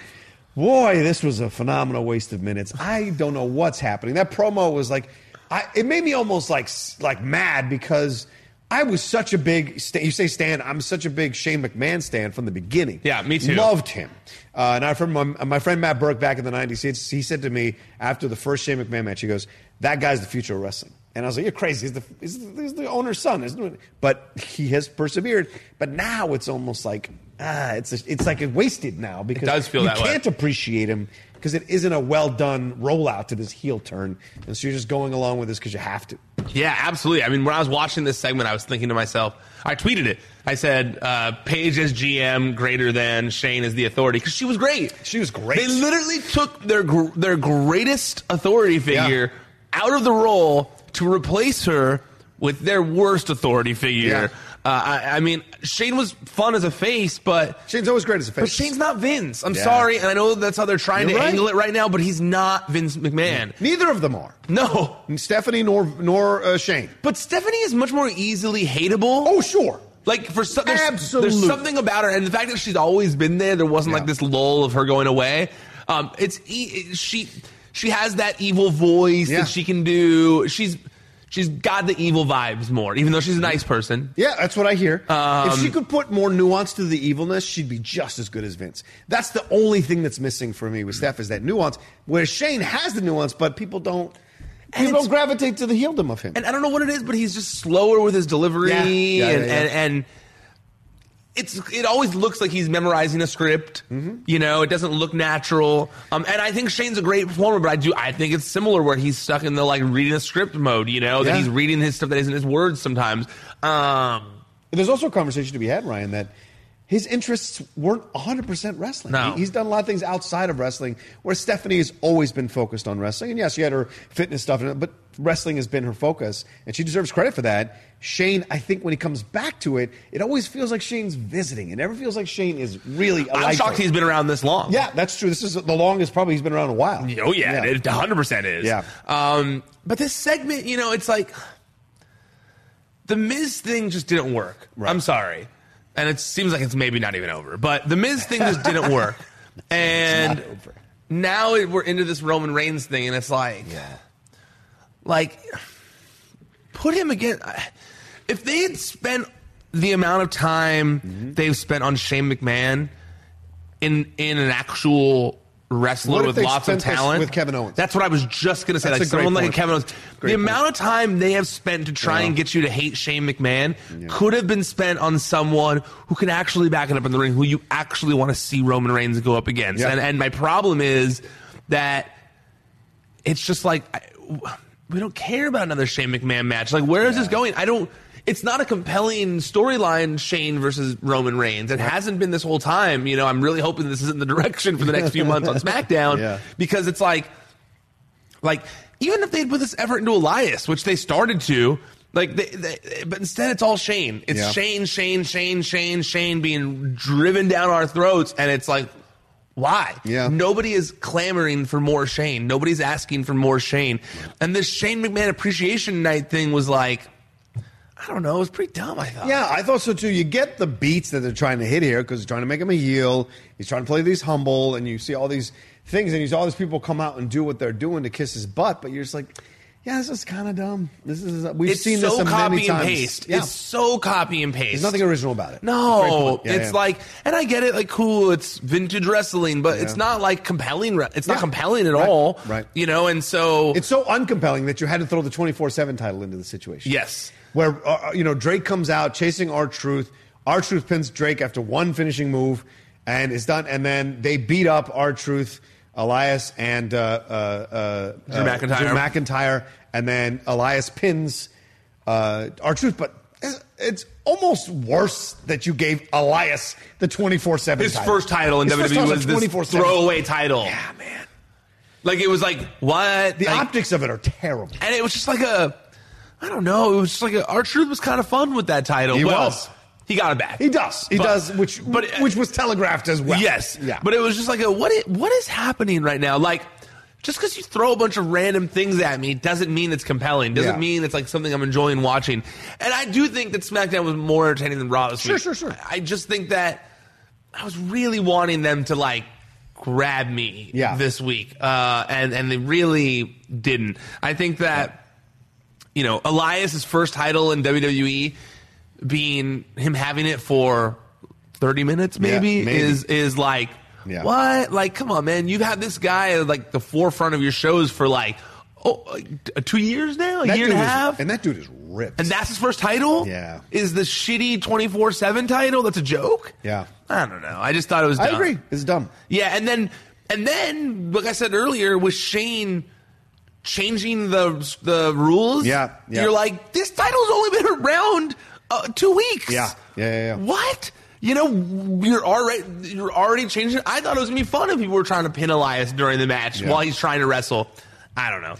Boy, this was a phenomenal waste of minutes. I don't know what's happening. That promo was like, I, it made me almost like like mad because I was such a big. You say Stan, I'm such a big Shane McMahon stan from the beginning. Yeah, me too. Loved him. Uh, and I from my, my friend Matt Burke back in the '90s, he, he said to me after the first Shane McMahon match, he goes, "That guy's the future of wrestling." And I was like, "You're crazy. He's the he's the, he's the owner's son, isn't it?" But he has persevered. But now it's almost like ah, it's a, it's like it's wasted now because does feel you that can't appreciate him because it isn't a well done rollout to this heel turn, and so you're just going along with this because you have to. Yeah, absolutely. I mean, when I was watching this segment, I was thinking to myself, I tweeted it. I said, uh, Paige as GM greater than Shane as the authority because she was great. She was great. They literally took their gr- their greatest authority figure out of the role to replace her with their worst authority figure. Yeah. Uh, I, I mean, Shane was fun as a face, but Shane's always great as a face. but Shane's not Vince. I'm Yeah. sorry, and I know that's how they're trying You're to right. angle it right now, but he's not Vince McMahon. Neither of them are. No, Stephanie nor nor uh, Shane. but Stephanie is much more easily hateable. Oh sure. Like for some, there's, Absolutely. there's something about her, and the fact that she's always been there, there wasn't Yeah. like this lull of her going away. Um, it's she she has that evil voice Yeah. that she can do. She's she's got the evil vibes more, even though she's a nice person. Yeah, that's what I hear. Um, if she could put more nuance to the evilness, she'd be just as good as Vince. That's the only thing that's missing for me with Steph is that nuance. Where Shane has the nuance, but people don't. People don't gravitate to the heeldom of him. And I don't know what it is, but he's just slower with his delivery, Yeah. Yeah, and, yeah, and and it's it always looks like he's memorizing a script. Mm-hmm. You know, it doesn't look natural. Um, and I think Shane's a great performer, but I do I think it's similar where he's stuck in the like reading a script mode. You know, that he's reading his stuff that isn't his words sometimes. Um, There's also a conversation to be had, Ryan, that his interests weren't 100% wrestling. No. He- He's done a lot of things outside of wrestling, where Stephanie has always been focused on wrestling. And yes, she had her fitness stuff, but wrestling has been her focus, and she deserves credit for that. Shane, I think when he comes back to it, it always feels like Shane's visiting. It never feels like Shane is really a I'm shocked he's been around this long. Yeah, that's true. This is the longest probably he's been around a while. Oh yeah, it 100 percent is. Yeah. Um, but this segment, you know, it's like the Miz thing just didn't work. Right. I'm sorry, and it seems like it's maybe not even over. But the Miz thing just didn't work, and now it, we're into this Roman Reigns thing, and it's like, like put him again. If they had spent the amount of time Mm-hmm. they've spent on Shane McMahon in in an actual wrestler with lots of talent with Kevin Owens? That's what I was just gonna say. That's like someone like point. Kevin Owens. Great the point. amount of time they have spent to try Yeah. and get you to hate Shane McMahon could have been spent on someone who can actually back it up in the ring, who you actually want to see Roman Reigns go up against. Yeah. And and my problem is that it's just like I, we don't care about another Shane McMahon match. Like, where is this going? I don't. It's not a compelling storyline, Shane versus Roman Reigns. It hasn't been this whole time. You know, I'm really hoping this isn't the direction for the next few months on SmackDown Yeah. because it's like, like even if they'd put this effort into Elias, which they started to, like, they, they, but instead it's all Shane. It's Yeah. Shane, Shane, Shane, Shane, Shane being driven down our throats, and it's like, why? Yeah. Nobody is clamoring for more Shane. Nobody's asking for more Shane. And this Shane McMahon appreciation night thing was like, I don't know, it was pretty dumb, I thought. Yeah, I thought so too. You get the beats that they're trying to hit here because they're trying to make him a heel. He's trying to play these humble, and you see all these things, and you see all these people come out and do what they're doing to kiss his butt. But you're just like, yeah, this is kind of dumb. This is we've It's seen so this a copy many and times. paste. Yeah. It's so copy and paste. There's nothing original about it. No. Yeah, it's yeah. like, and I get it, like, cool, it's vintage wrestling, but it's not like compelling. re- It's not compelling at Right, all, right. You know, and so It's so uncompelling that you had to throw the 24 7 title into the situation. yes, Where, uh, you know, Drake comes out chasing R Truth. R Truth pins Drake after one finishing move and is done. And then they beat up R Truth, Elias, and uh, uh, uh, Drew uh, McIntyre. Drew McIntyre. And then Elias pins uh, R Truth. But it's, almost worse that you gave Elias the 24 7 his first title in His WWE title was this throwaway title. Yeah, man. Like it was like what The Like- optics of it are terrible. and it was just like a, I don't know, it was just like R Truth was kind of fun with that title. He well, was. He got it back. He does. He But- does, which but which was telegraphed as well. Yes. Yeah. But it was just like a what? i- what is happening right now? Like. Just because you throw a bunch of random things at me doesn't mean it's compelling. Doesn't Yeah. mean it's like something I'm enjoying watching. And I do think that SmackDown was more entertaining than Raw this Sure, week. sure, sure. I I just think that I was really wanting them to like grab me Yeah. this week, uh, and and they really didn't. I think that you know Elias's first title in WWE being him having it for 30 minutes maybe, Yeah, maybe. is is like Yeah. what like come on man you've had this guy at like the forefront of your shows for like oh like, uh, two years now a That year and a dude is- half and that dude is ripped. and that's his first title Yeah. is the shitty 24-7 title that's a joke Yeah. i don't know i just thought it was I dumb. agree. It's dumb. yeah, and then and then like I said earlier, with Shane changing the the rules, Yeah, yeah. you're like this title's only been around uh, two weeks. Yeah, yeah, yeah, yeah. What? You know, you're already you're already changing. I thought it was gonna be fun if people were trying to pin Elias during the match Yeah. while he's trying to wrestle. I don't know.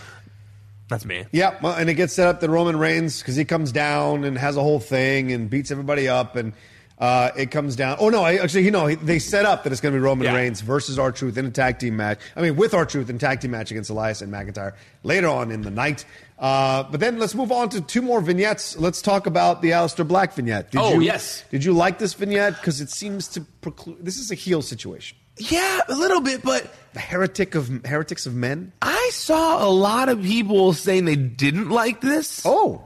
That's me. Yeah, well, and it gets set up that Roman Reigns because he comes down and has a whole thing and beats everybody up, and uh, it comes down. Oh no, I, actually, you know, they set up that it's going to be Roman Yeah. Reigns versus R Truth in a tag team match. I mean, with R Truth in tag team match against Elias and McIntyre later on in the night. Uh, but then let's move on to two more vignettes. Let's talk about the Aleister Black vignette. Did Oh, you, yes. Did you like this vignette? Because it seems to preclude. This is a heel situation. Yeah, a little bit, but The heretic of heretics of men. I saw a lot of people saying they didn't like this. Oh,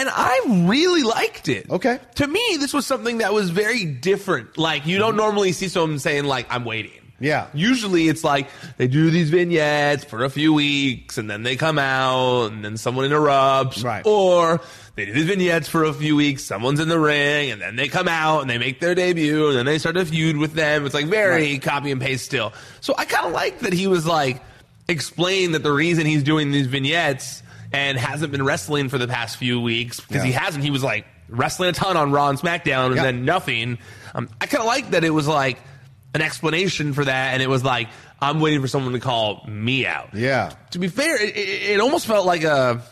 And I really liked it. Okay. To me, this was something that was very different. Like, you don't mm-hmm. normally see someone saying, like, I'm waiting. Yeah. Usually it's like they do these vignettes for a few weeks and then they come out and then someone interrupts. Right. Or they do these vignettes for a few weeks, someone's in the ring and then they come out and they make their debut and then they start to feud with them. It's like very Right. copy and paste still. So I kind of like that he was like, explain that the reason he's doing these vignettes and hasn't been wrestling for the past few weeks because he hasn't. He was like wrestling a ton on Raw and SmackDown and Yeah. then nothing. Um, I kind of like that it was like an explanation for that, and it was like I'm waiting for someone to call me out. yeah. To be fair, it, it, it almost felt like a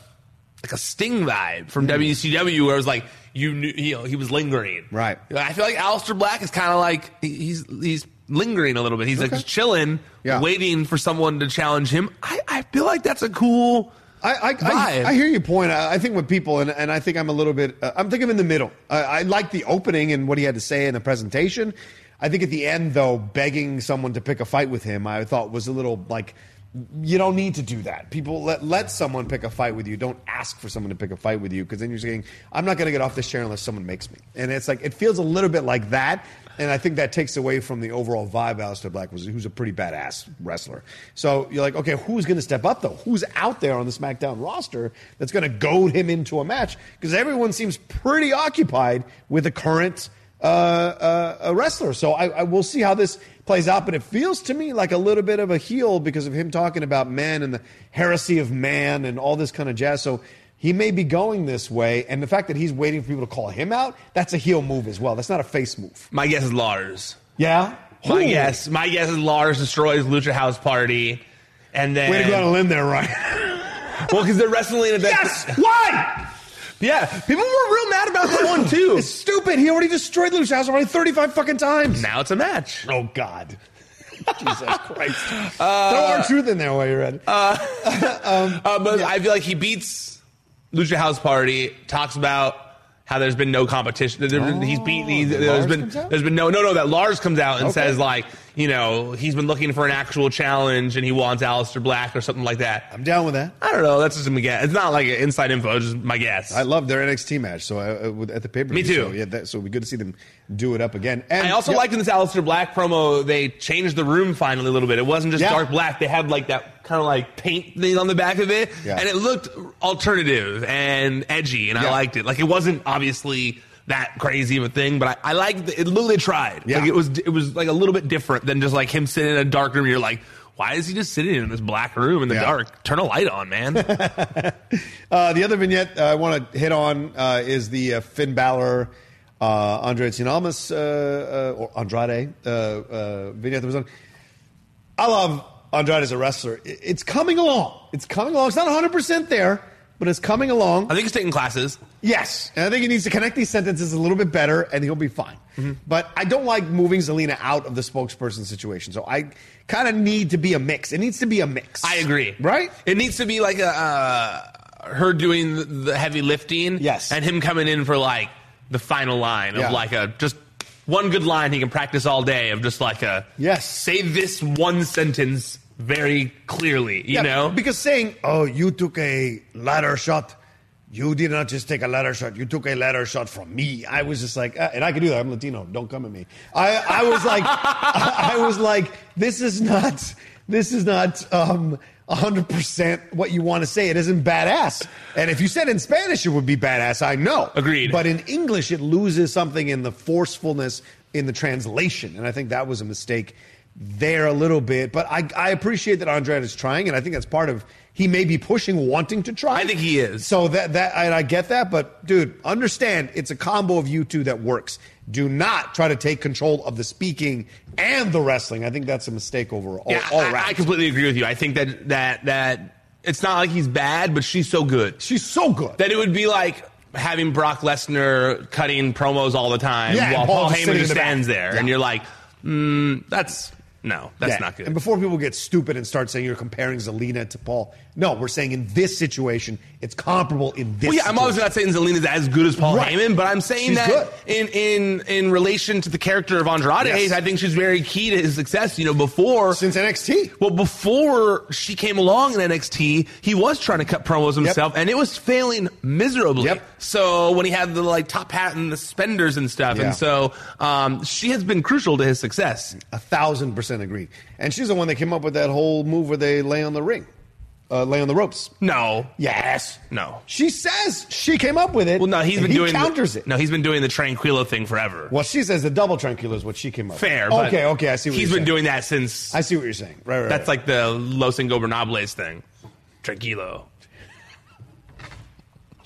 like a Sting vibe from WCW, where it was like you knew you know, he was lingering. Right. I feel like Aleister Black is kind of like he's he's lingering a little bit. He's like Okay. just chilling, Yeah. waiting for someone to challenge him. I, I feel like that's a cool. I, I, I, hear your point. I, I think with people, and, and I think I'm a little bit, uh, I'm thinking in the middle. I, I like the opening and what he had to say in the presentation. I think at the end, though, begging someone to pick a fight with him, I thought was a little like you don't need to do that. People let let someone pick a fight with you. Don't ask for someone to pick a fight with you because then you're saying, "I'm not going to get off this chair unless someone makes me." And it's like it feels a little bit like that. And I think that takes away from the overall vibe. of Aleister Black was who's a pretty badass wrestler. So you're like, okay, who's going to step up though? Who's out there on the SmackDown roster that's going to goad him into a match? Because everyone seems pretty occupied with the current uh, uh, a wrestler. So I, I will see how this plays out. But it feels to me like a little bit of a heel because of him talking about man and the heresy of man and all this kind of jazz. So he may be going this way, and the fact that he's waiting for people to call him out, that's a heel move as well. That's not a face move. My guess is Lars. Yeah? My guess, my guess is Lars destroys Lucha House Party, and then Way to go on a limb there, Ryan. well, because they're wrestling at that. yes! Why? Yeah, people were real mad about that one too. It's stupid. He already destroyed House already 35 fucking times. now it's a match. Oh, God. Jesus Christ. Uh, Throw R Truth in there while you're uh, at it. Um, uh, but I feel like he beats Lucha House Party. Talks about how there's been no competition. There- he's beaten. He's, there's been there's been no no no that Lars comes out and Okay. says like you know he's been looking for an actual challenge and he wants Aleister Black or something like that. I'm down with that. I don't know. That's just my guess. It's not like inside info. It's just my guess. I love their NXT match. So I, uh, at the paper. Me too. So, yeah, that, so it'd be good to see them do it up again. And I also yeah, liked in this Aleister Black promo, they changed the room finally a little bit. It wasn't just Yeah. dark black. They had like that kind of like paint thing on the back of it. Yeah. And it looked alternative and edgy, and I liked it. Like it wasn't obviously that crazy of a thing, but I, I liked it. It they tried. Yeah. Like it was it was like a little bit different than just like him sitting in a dark room. You're like, why is he just sitting in this black room in the Yeah. dark? Turn a light on, man. Uh, the other vignette I want to hit on uh, is the uh, Finn Balor, uh, Andre Tinamas, uh, uh, or Andrade uh, uh, vignette that was on. I love Andrade as a wrestler. It's coming along. It's coming along. It's not 100% there, but it's coming along. I think he's taking classes. Yes, and I think he needs to connect these sentences a little bit better, and he'll be fine. But I don't like moving Zelina out of the spokesperson situation, so I kind of need to be a mix. It needs to be a mix. I agree. Right? It needs to be like a uh, her doing the, the heavy lifting. Yes. And him coming in for like the final line of Yeah. like a just one good line he can practice all day of just like a Yes. say this one sentence very clearly. You Yeah, know. because saying, "Oh, you took a ladder shot," you did not just take a ladder shot. You took a ladder shot from me. I was just like, uh, and I can do that. I'm Latino. Don't come at me. I, I was like, I was like, this is not, this is not. um 100% what you want to say. It isn't badass. And if you said in Spanish it would be badass, I know. Agreed. But in English, it loses something in the forcefulness in the translation. And I think that was a mistake there a little bit. But I, I appreciate that Andrade is trying, and I think that's part of he may be pushing, wanting to try. I think he is. So that that and I get that, but dude, understand it's a combo of you two that works. Do not try to take control of the speaking and the wrestling. I think that's a mistake overall. yeah, all I. I completely agree with you. I think that that that it's not like he's bad, but she's so good. She's so good. that it would be like having Brock Lesnar cutting promos all the time Yeah, while Paul Paul just Heyman back. stands there, Yeah. and you're like, mm, that's no, that's Yeah. not good. And before people get stupid and start saying you're comparing Zelina to Paul, no, we're saying in this situation, it's comparable in this. Well, yeah, I'm situation. obviously not saying Zelina's as good as Paul Right. Heyman, but I'm saying She's that good. in in in relation to the character of Andrade, Yes. I think she's very key to his success. You know, before since NXT. Well, before she came along in NXT, he was trying to cut promos himself, and it was failing miserably. Yep. So when he had the like top hat and the spenders and stuff, Yeah. and so um, she has been crucial to his success. A thousand percent agree. And she's the one that came up with that whole move where they lay on the ring, uh, lay on the ropes. No, Yes. no. She says she came up with it. Well, no, he's and been he doing counters the, it. No, he's been doing the Tranquilo thing forever. Well, she says the double tranquilo is what she came up. Fair. with. Okay, okay, I see. What He's you're been saying. doing that since. I see what you're saying. Right, right. That's right. like the Los Ingobernables thing. Tranquilo.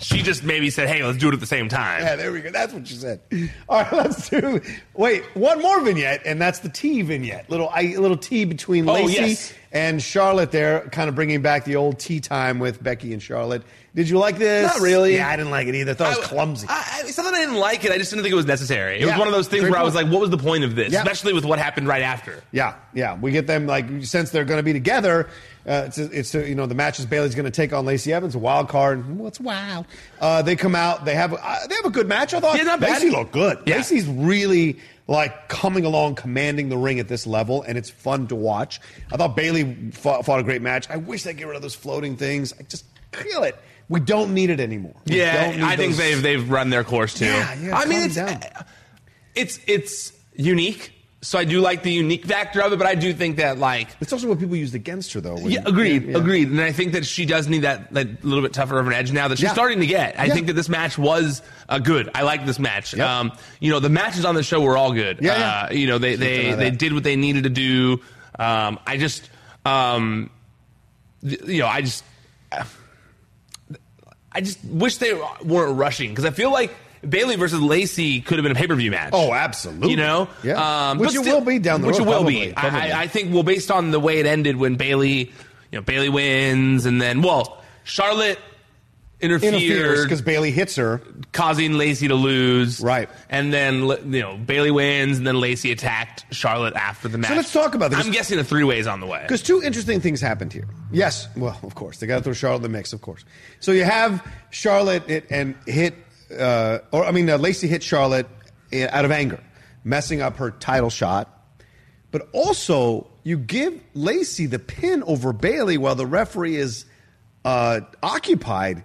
She just maybe said, "Hey, let's do it at the same time." Yeah, there we go. That's what she said. All right, let's do. Wait, one more vignette, and that's the tea vignette. Little, I, little tea between Oh, Lacey yes. and Charlotte. There, kind of bringing back the old tea time with Becky and Charlotte. Did you like this? Not really. Yeah, I didn't like it either. I thought it was clumsy. I, I, it's not that I didn't like it. I just didn't think it was necessary. It Yeah, was one of those things great where I was like, "What was the point of this?" Yeah. Especially with what happened right after. Yeah, yeah. We get them like since they're going to be together. Uh, it's it's you know the match is Bayley's going to take on Lacey Evans, a wild card. What's wild? Uh, they come out. They have uh, they have a good match. I thought. Yeah. Lacey looked good. Yeah. Lacey's really like coming along, commanding the ring at this level, and it's fun to watch. I thought Bayley fought, fought a great match. I wish they get rid of those floating things. I just feel it. We don't need it anymore. We Yeah, I think those- they've they've run their course too. Yeah, yeah, I mean, it's down. it's it's unique. So I do like the unique factor of it, but I do think that like It's also what people used against her, though. when- yeah, agreed, yeah. agreed. And I think that she does need that, that little bit tougher of an edge now that she's Yeah. starting to get. I Yeah. think that this match was uh, good. I like this match. Yep. Um, you know, the matches on the show were all good. Yeah, yeah. Uh, you know, they they they did what they needed to do. Um, I just, um, you know, I just. I just wish they weren't rushing because I feel like Bayley versus Lacey could have been a pay per view match. Oh, absolutely. You know, Yeah. um, Which but it still- will be down the which road, it will probably, be. probably. I, I think well, based on the way it ended when Bayley, you know, Bayley wins, and then well, Charlotte Interferes because Bayley hits her. causing Lacey to lose. Right. and then you know Bayley wins, and then Lacey attacked Charlotte after the match. So let's talk about this. I'm guessing a three ways on the way. Because two interesting things happened here. Yes, well, of course they got to throw Charlotte in the mix, of course. So you have Charlotte and hit, uh, or I mean, uh, Lacey hit Charlotte uh, out of anger, messing up her title shot. But also, you give Lacey the pin over Bayley while the referee is uh, occupied.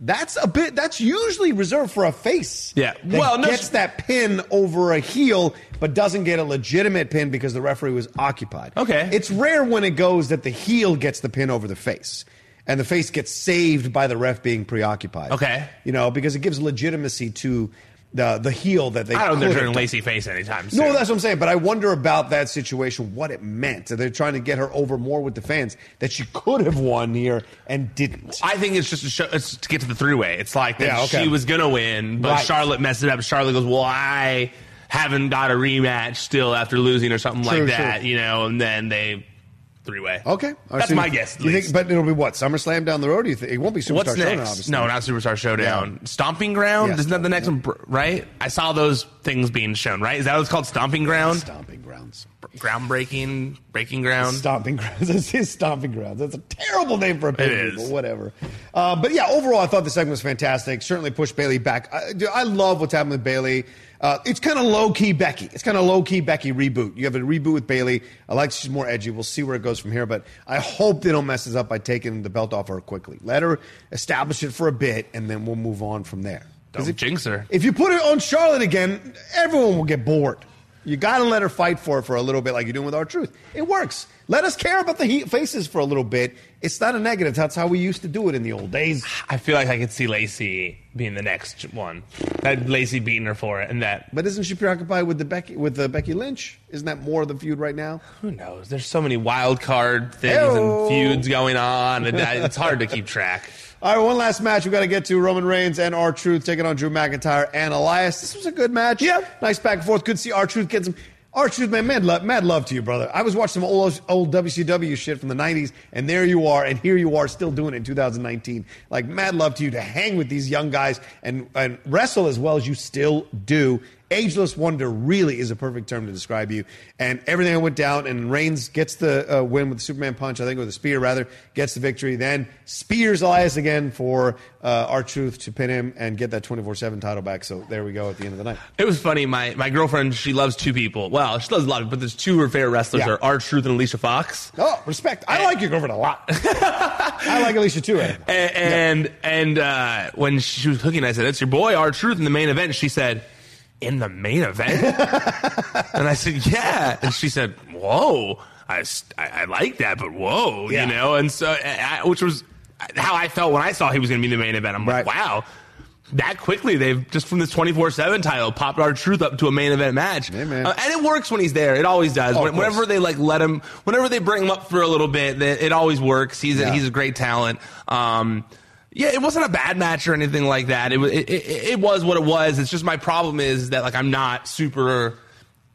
That's a bit. That's usually reserved for a face. Yeah. Well, no, gets that pin over a heel, but doesn't get a legitimate pin because the referee was occupied. Okay. It's rare when it goes that the heel gets the pin over the face. And the face gets saved by the ref being preoccupied. Okay. You know, because it gives legitimacy to the the heel that they. I don't think they're turning. Lacey face anytime soon. No, that's what I'm saying. But I wonder about that situation, what it meant. They're trying to get her over more with the fans that she could have won here and didn't. I think it's just to, show, it's to get to the three way. It's like that Yeah, okay. she was gonna win, but Right. Charlotte messed it up. Charlotte goes, "Well, I haven't got a rematch still after losing or something True, like that," true. you know. And then they three way. Okay, that's my you- guess. You think, but it'll be what SummerSlam down the road? You think it won't be Superstar What's Showdown? Obviously. No, not Superstar Showdown. Yeah. Stomping Ground. Yeah, Isn't that the next one? Right? I saw those things being shown. Right? Is that what it's called? Stomping Ground. Stomping grounds. Groundbreaking. Breaking ground. Stomping grounds. It's his stomping grounds. That's a terrible name for a pay is. but whatever. Uh, but yeah, overall, I thought the segment was fantastic. Certainly pushed Bayley back. I, dude, I love what's happening with Bayley. Uh, it's kind of low key Becky. It's kind of low key Becky reboot. You have a reboot with Bayley. I like she's more edgy. We'll see where it goes from here. But I hope they don't mess this up by taking the belt off her quickly. Let her establish it for a bit, and then we'll move on from there. Don't if- jinx her. if you put it on Charlotte again, everyone will get bored. You got to let her fight for it for a little bit, like you're doing with R Truth. It works. Let us care about the heat faces for a little bit. It's not a negative. That's how we used to do it in the old days. I feel like I could see Lacey being the next one. That Lacey beating her for it, and that But isn't she preoccupied with the Becky with the Becky Lynch? Isn't that more of the feud right now? who knows? There's so many wild card things Heyo. and feuds going on, and it's hard to keep track. All right, one last match we've got to get to: Roman Reigns and R Truth taking on Drew McIntyre and Elias. This was a good match. Yeah. nice back and forth. Good to see R Truth get some. R Truth, man, mad love, mad love to you, brother. I was watching some old old WCW shit from the '90s, and there you are, and here you are, still doing it in 2019. Like, mad love to you to hang with these young guys and and wrestle as well as you still do. Ageless wonder really is a perfect term to describe you. And everything went down, and Reigns gets the uh, win with the Superman punch, I think, with a spear rather, gets the victory. Then spears Elias again for uh, R Truth to pin him and get that 24 7 title back. So there we go at the end of the night. It was funny. My my girlfriend, she loves two people. Well, she loves a lot of, but there's two of her favorite wrestlers Yeah. are R Truth and Alicia Fox. Oh, respect. I like your girlfriend a lot. I like Alicia too. And and, and uh, when she was hooking, I said, "It's your boy R Truth in the main event." She said, "In the main event?" and I said, "Yeah." And she said, "Whoa, I I like that, but whoa, Yeah. you know." And so, I, which was how I felt when I saw he was going to be in the main event. I'm Right. like, "Wow." That quickly, they've just from this 24 7 title popped R Truth up to a main event match. Yeah. Uh, and it works when he's there. It always does. Oh, When- whenever they like let him, whenever they bring him up for a little bit, that it always works. He's a, he's a great talent. Um, yeah, it wasn't a bad match or anything like that. It was it, it, it was what it was. It's just my problem is that like I'm not super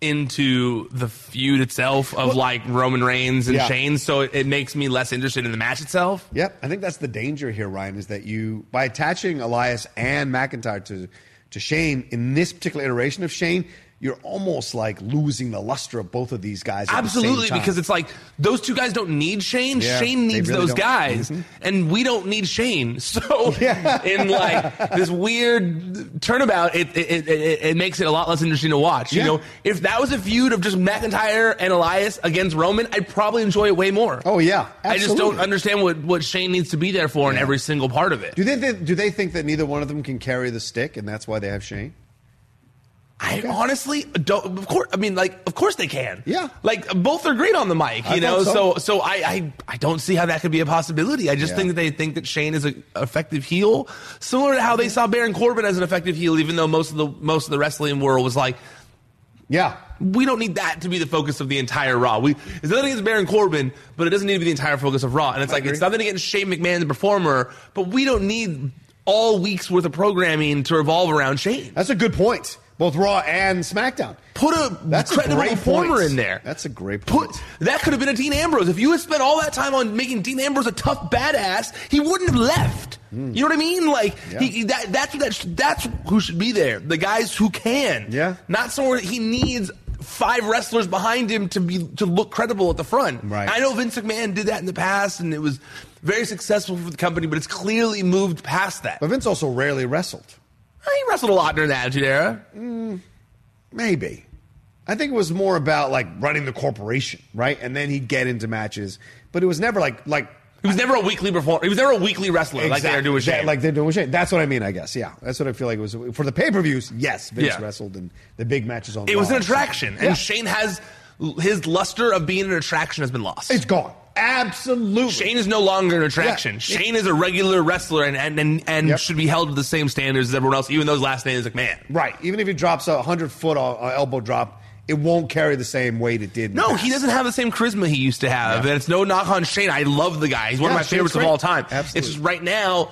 into the feud itself of like Roman Reigns and Yeah. Shane, so it, it makes me less interested in the match itself. Yep, I think that's the danger here, Ryan, is that you by attaching Elias and McIntyre to to Shane in this particular iteration of Shane, you're almost like losing the luster of both of these guys. at the same Absolutely, because it's like those two guys don't need Shane. Yeah, Shane needs really those don't. guys, Mhm. and we don't need Shane. So, in like this weird turnabout, it it, it it makes it a lot less interesting to watch. You know, if that was a feud of just McIntyre and Elias against Roman, I'd probably enjoy it way more. Oh yeah, I just don't understand what what Shane needs to be there for in every single part of it. Do they think, do they think that neither one of them can carry the stick, and that's why they have Shane? I honestly don't. Of course, I mean, like, of course they can. Yeah. like both are great on the mic. You I know, so so. so I, I I don't see how that could be a possibility. I just Yeah. think that they think that Shane is an effective heel, similar to how they saw Baron Corbin as an effective heel, even though most of the most of the wrestling world was like, Yeah, we don't need that to be the focus of the entire Raw. We it's nothing against Baron Corbin, but it doesn't need to be the entire focus of Raw. And it's like it's nothing against Shane McMahon, the performer, but we don't need all weeks worth of programming to revolve around Shane. that's a good point. Both Raw and SmackDown. Put a That's a credible great performer point. in there. That's a great point. Put that could have been a Dean Ambrose. If you had spent all that time on making Dean Ambrose a tough badass, he wouldn't have left. Hmm. You know what I mean? Like. Yeah. he, that, that's that's that's who should be there. The guys who can. Yeah. Not someone he needs five wrestlers behind him to be to look credible at the front. Right. I know Vince McMahon did that in the past, and it was very successful for the company, but it's clearly moved past that. But Vince also rarely wrestled. He wrestled a lot during the Attitude Era. Mm, maybe. I think it was more about like running the corporation, right? And then he'd get into matches, but it was never like like He was never a weekly performer. He was never a weekly wrestler like they are doing Shane. Like they're doing Shane. That's what I mean, I guess. Yeah, that's what I feel like it was for the pay per views. Yes, Vince Yeah. wrestled and the big matches on. It was an attraction, and Yeah. Shane has his luster of being an attraction has been lost. It's gone. Absolutely. Shane is no longer an attraction. Yeah. Shane is a regular wrestler and and and, and Yep. should be held to the same standards as everyone else, even though his last name is McMahon. Right. Even if he drops a hundred foot uh, elbow drop, it won't carry the same weight it did. No, he doesn't have the same charisma he used to have, Yeah. and it's no knock on Shane. I love the guy; he's one Yeah, of my Shane's favorites of all time. Absolutely. It's just right now,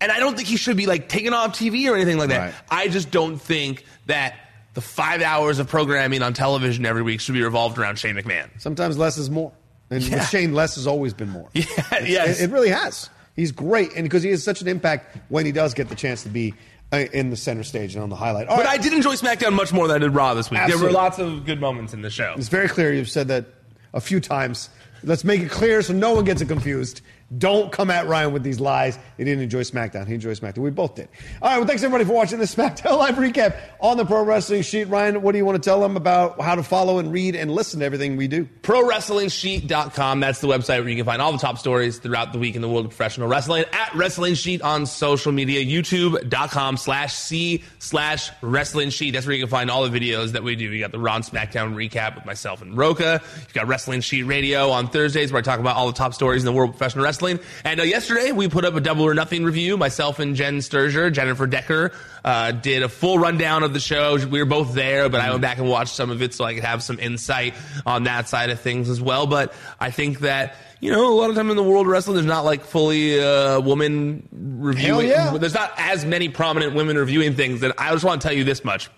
and I don't think he should be like taken off TV or anything like that. Right. I just don't think that the five hours of programming on television every week should be revolved around Shane McMahon. Sometimes less is more. And Yeah. Shane, less has always been more. Yeah, yes. It, it really has. He's great. And because he has such an impact when he does get the chance to be uh, in the center stage and on the highlight. All But right. I did enjoy SmackDown much more than I did Raw this week. There were lots of good moments in the show. It's very clear you've said that a few times. Let's make it clear so no one gets it confused. Don't come at Ryan with these lies. He didn't enjoy SmackDown. He enjoyed SmackDown. We both did. All right. Well, thanks everybody for watching this SmackDown Live recap on the Pro Wrestling Sheet. Ryan, what do you want to tell them about how to follow and read and listen to everything we do? ProWrestlingSheet.com. That's the website where you can find all the top stories throughout the week in the world of professional wrestling. At Wrestling Sheet on social media. YouTube.com slash C slash Wrestling Sheet. That's where you can find all the videos that we do. You got the and SmackDown recap with myself and Rocha. You've got Wrestling Sheet Radio on Thursdays where I talk about all the top stories in the world of professional wrestling. And uh, yesterday we put up a double or nothing review. Myself and Jen Sturger, Jennifer Decker, uh, did a full rundown of the show. We were both there, but I went back and watched some of it so I could have some insight on that side of things as well. But I think that you know, a lot of time in the world of wrestling, there's not like fully uh, woman reviewing. Hell yeah. There's not as many prominent women reviewing things. That I just want to tell you this much.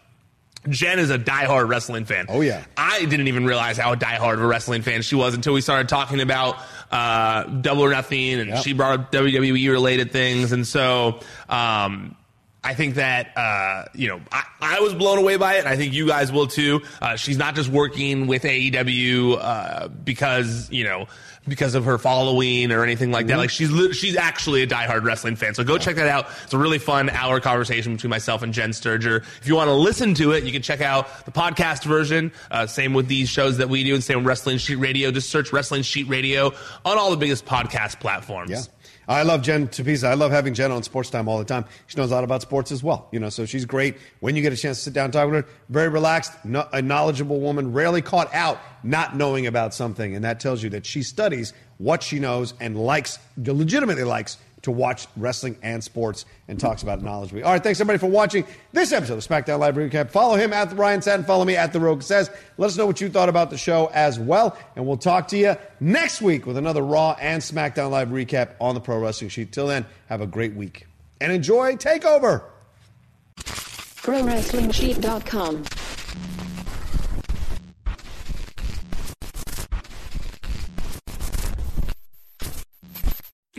Jen is a diehard wrestling fan. Oh, yeah. I didn't even realize how diehard of a wrestling fan she was until we started talking about uh, Double or Nothing, and Yep. she brought up WWE related things, and so. Um, I think that uh, you know I, I was blown away by it, and I think you guys will too. Uh, she's not just working with AEW uh, because you know because of her following or anything like that. Like she's she's actually a diehard wrestling fan. So go check that out. It's a really fun hour conversation between myself and Jen Sturger. If you want to listen to it, you can check out the podcast version. Uh, same with these shows that we do, and same with Wrestling Sheet Radio. Just search Wrestling Sheet Radio on all the biggest podcast platforms. Yeah. I love Jen Tapisa. I love having Jen on Sports Time all the time. She knows a lot about sports as well, you know. So she's great when you get a chance to sit down and talk with her. Very relaxed, no, a knowledgeable woman, rarely caught out not knowing about something, and that tells you that she studies what she knows and likes, legitimately likes to watch wrestling and sports and talks about knowledge. All right, thanks everybody for watching this episode of SmackDown Live Recap. Follow him at Ryan Satin. Follow me at the Rogue Says. Let us know what you thought about the show as well, and we'll talk to you next week with another Raw and SmackDown Live recap on the Pro Wrestling Sheet. Till then, have a great week and enjoy Takeover. ProWrestlingSheet.com.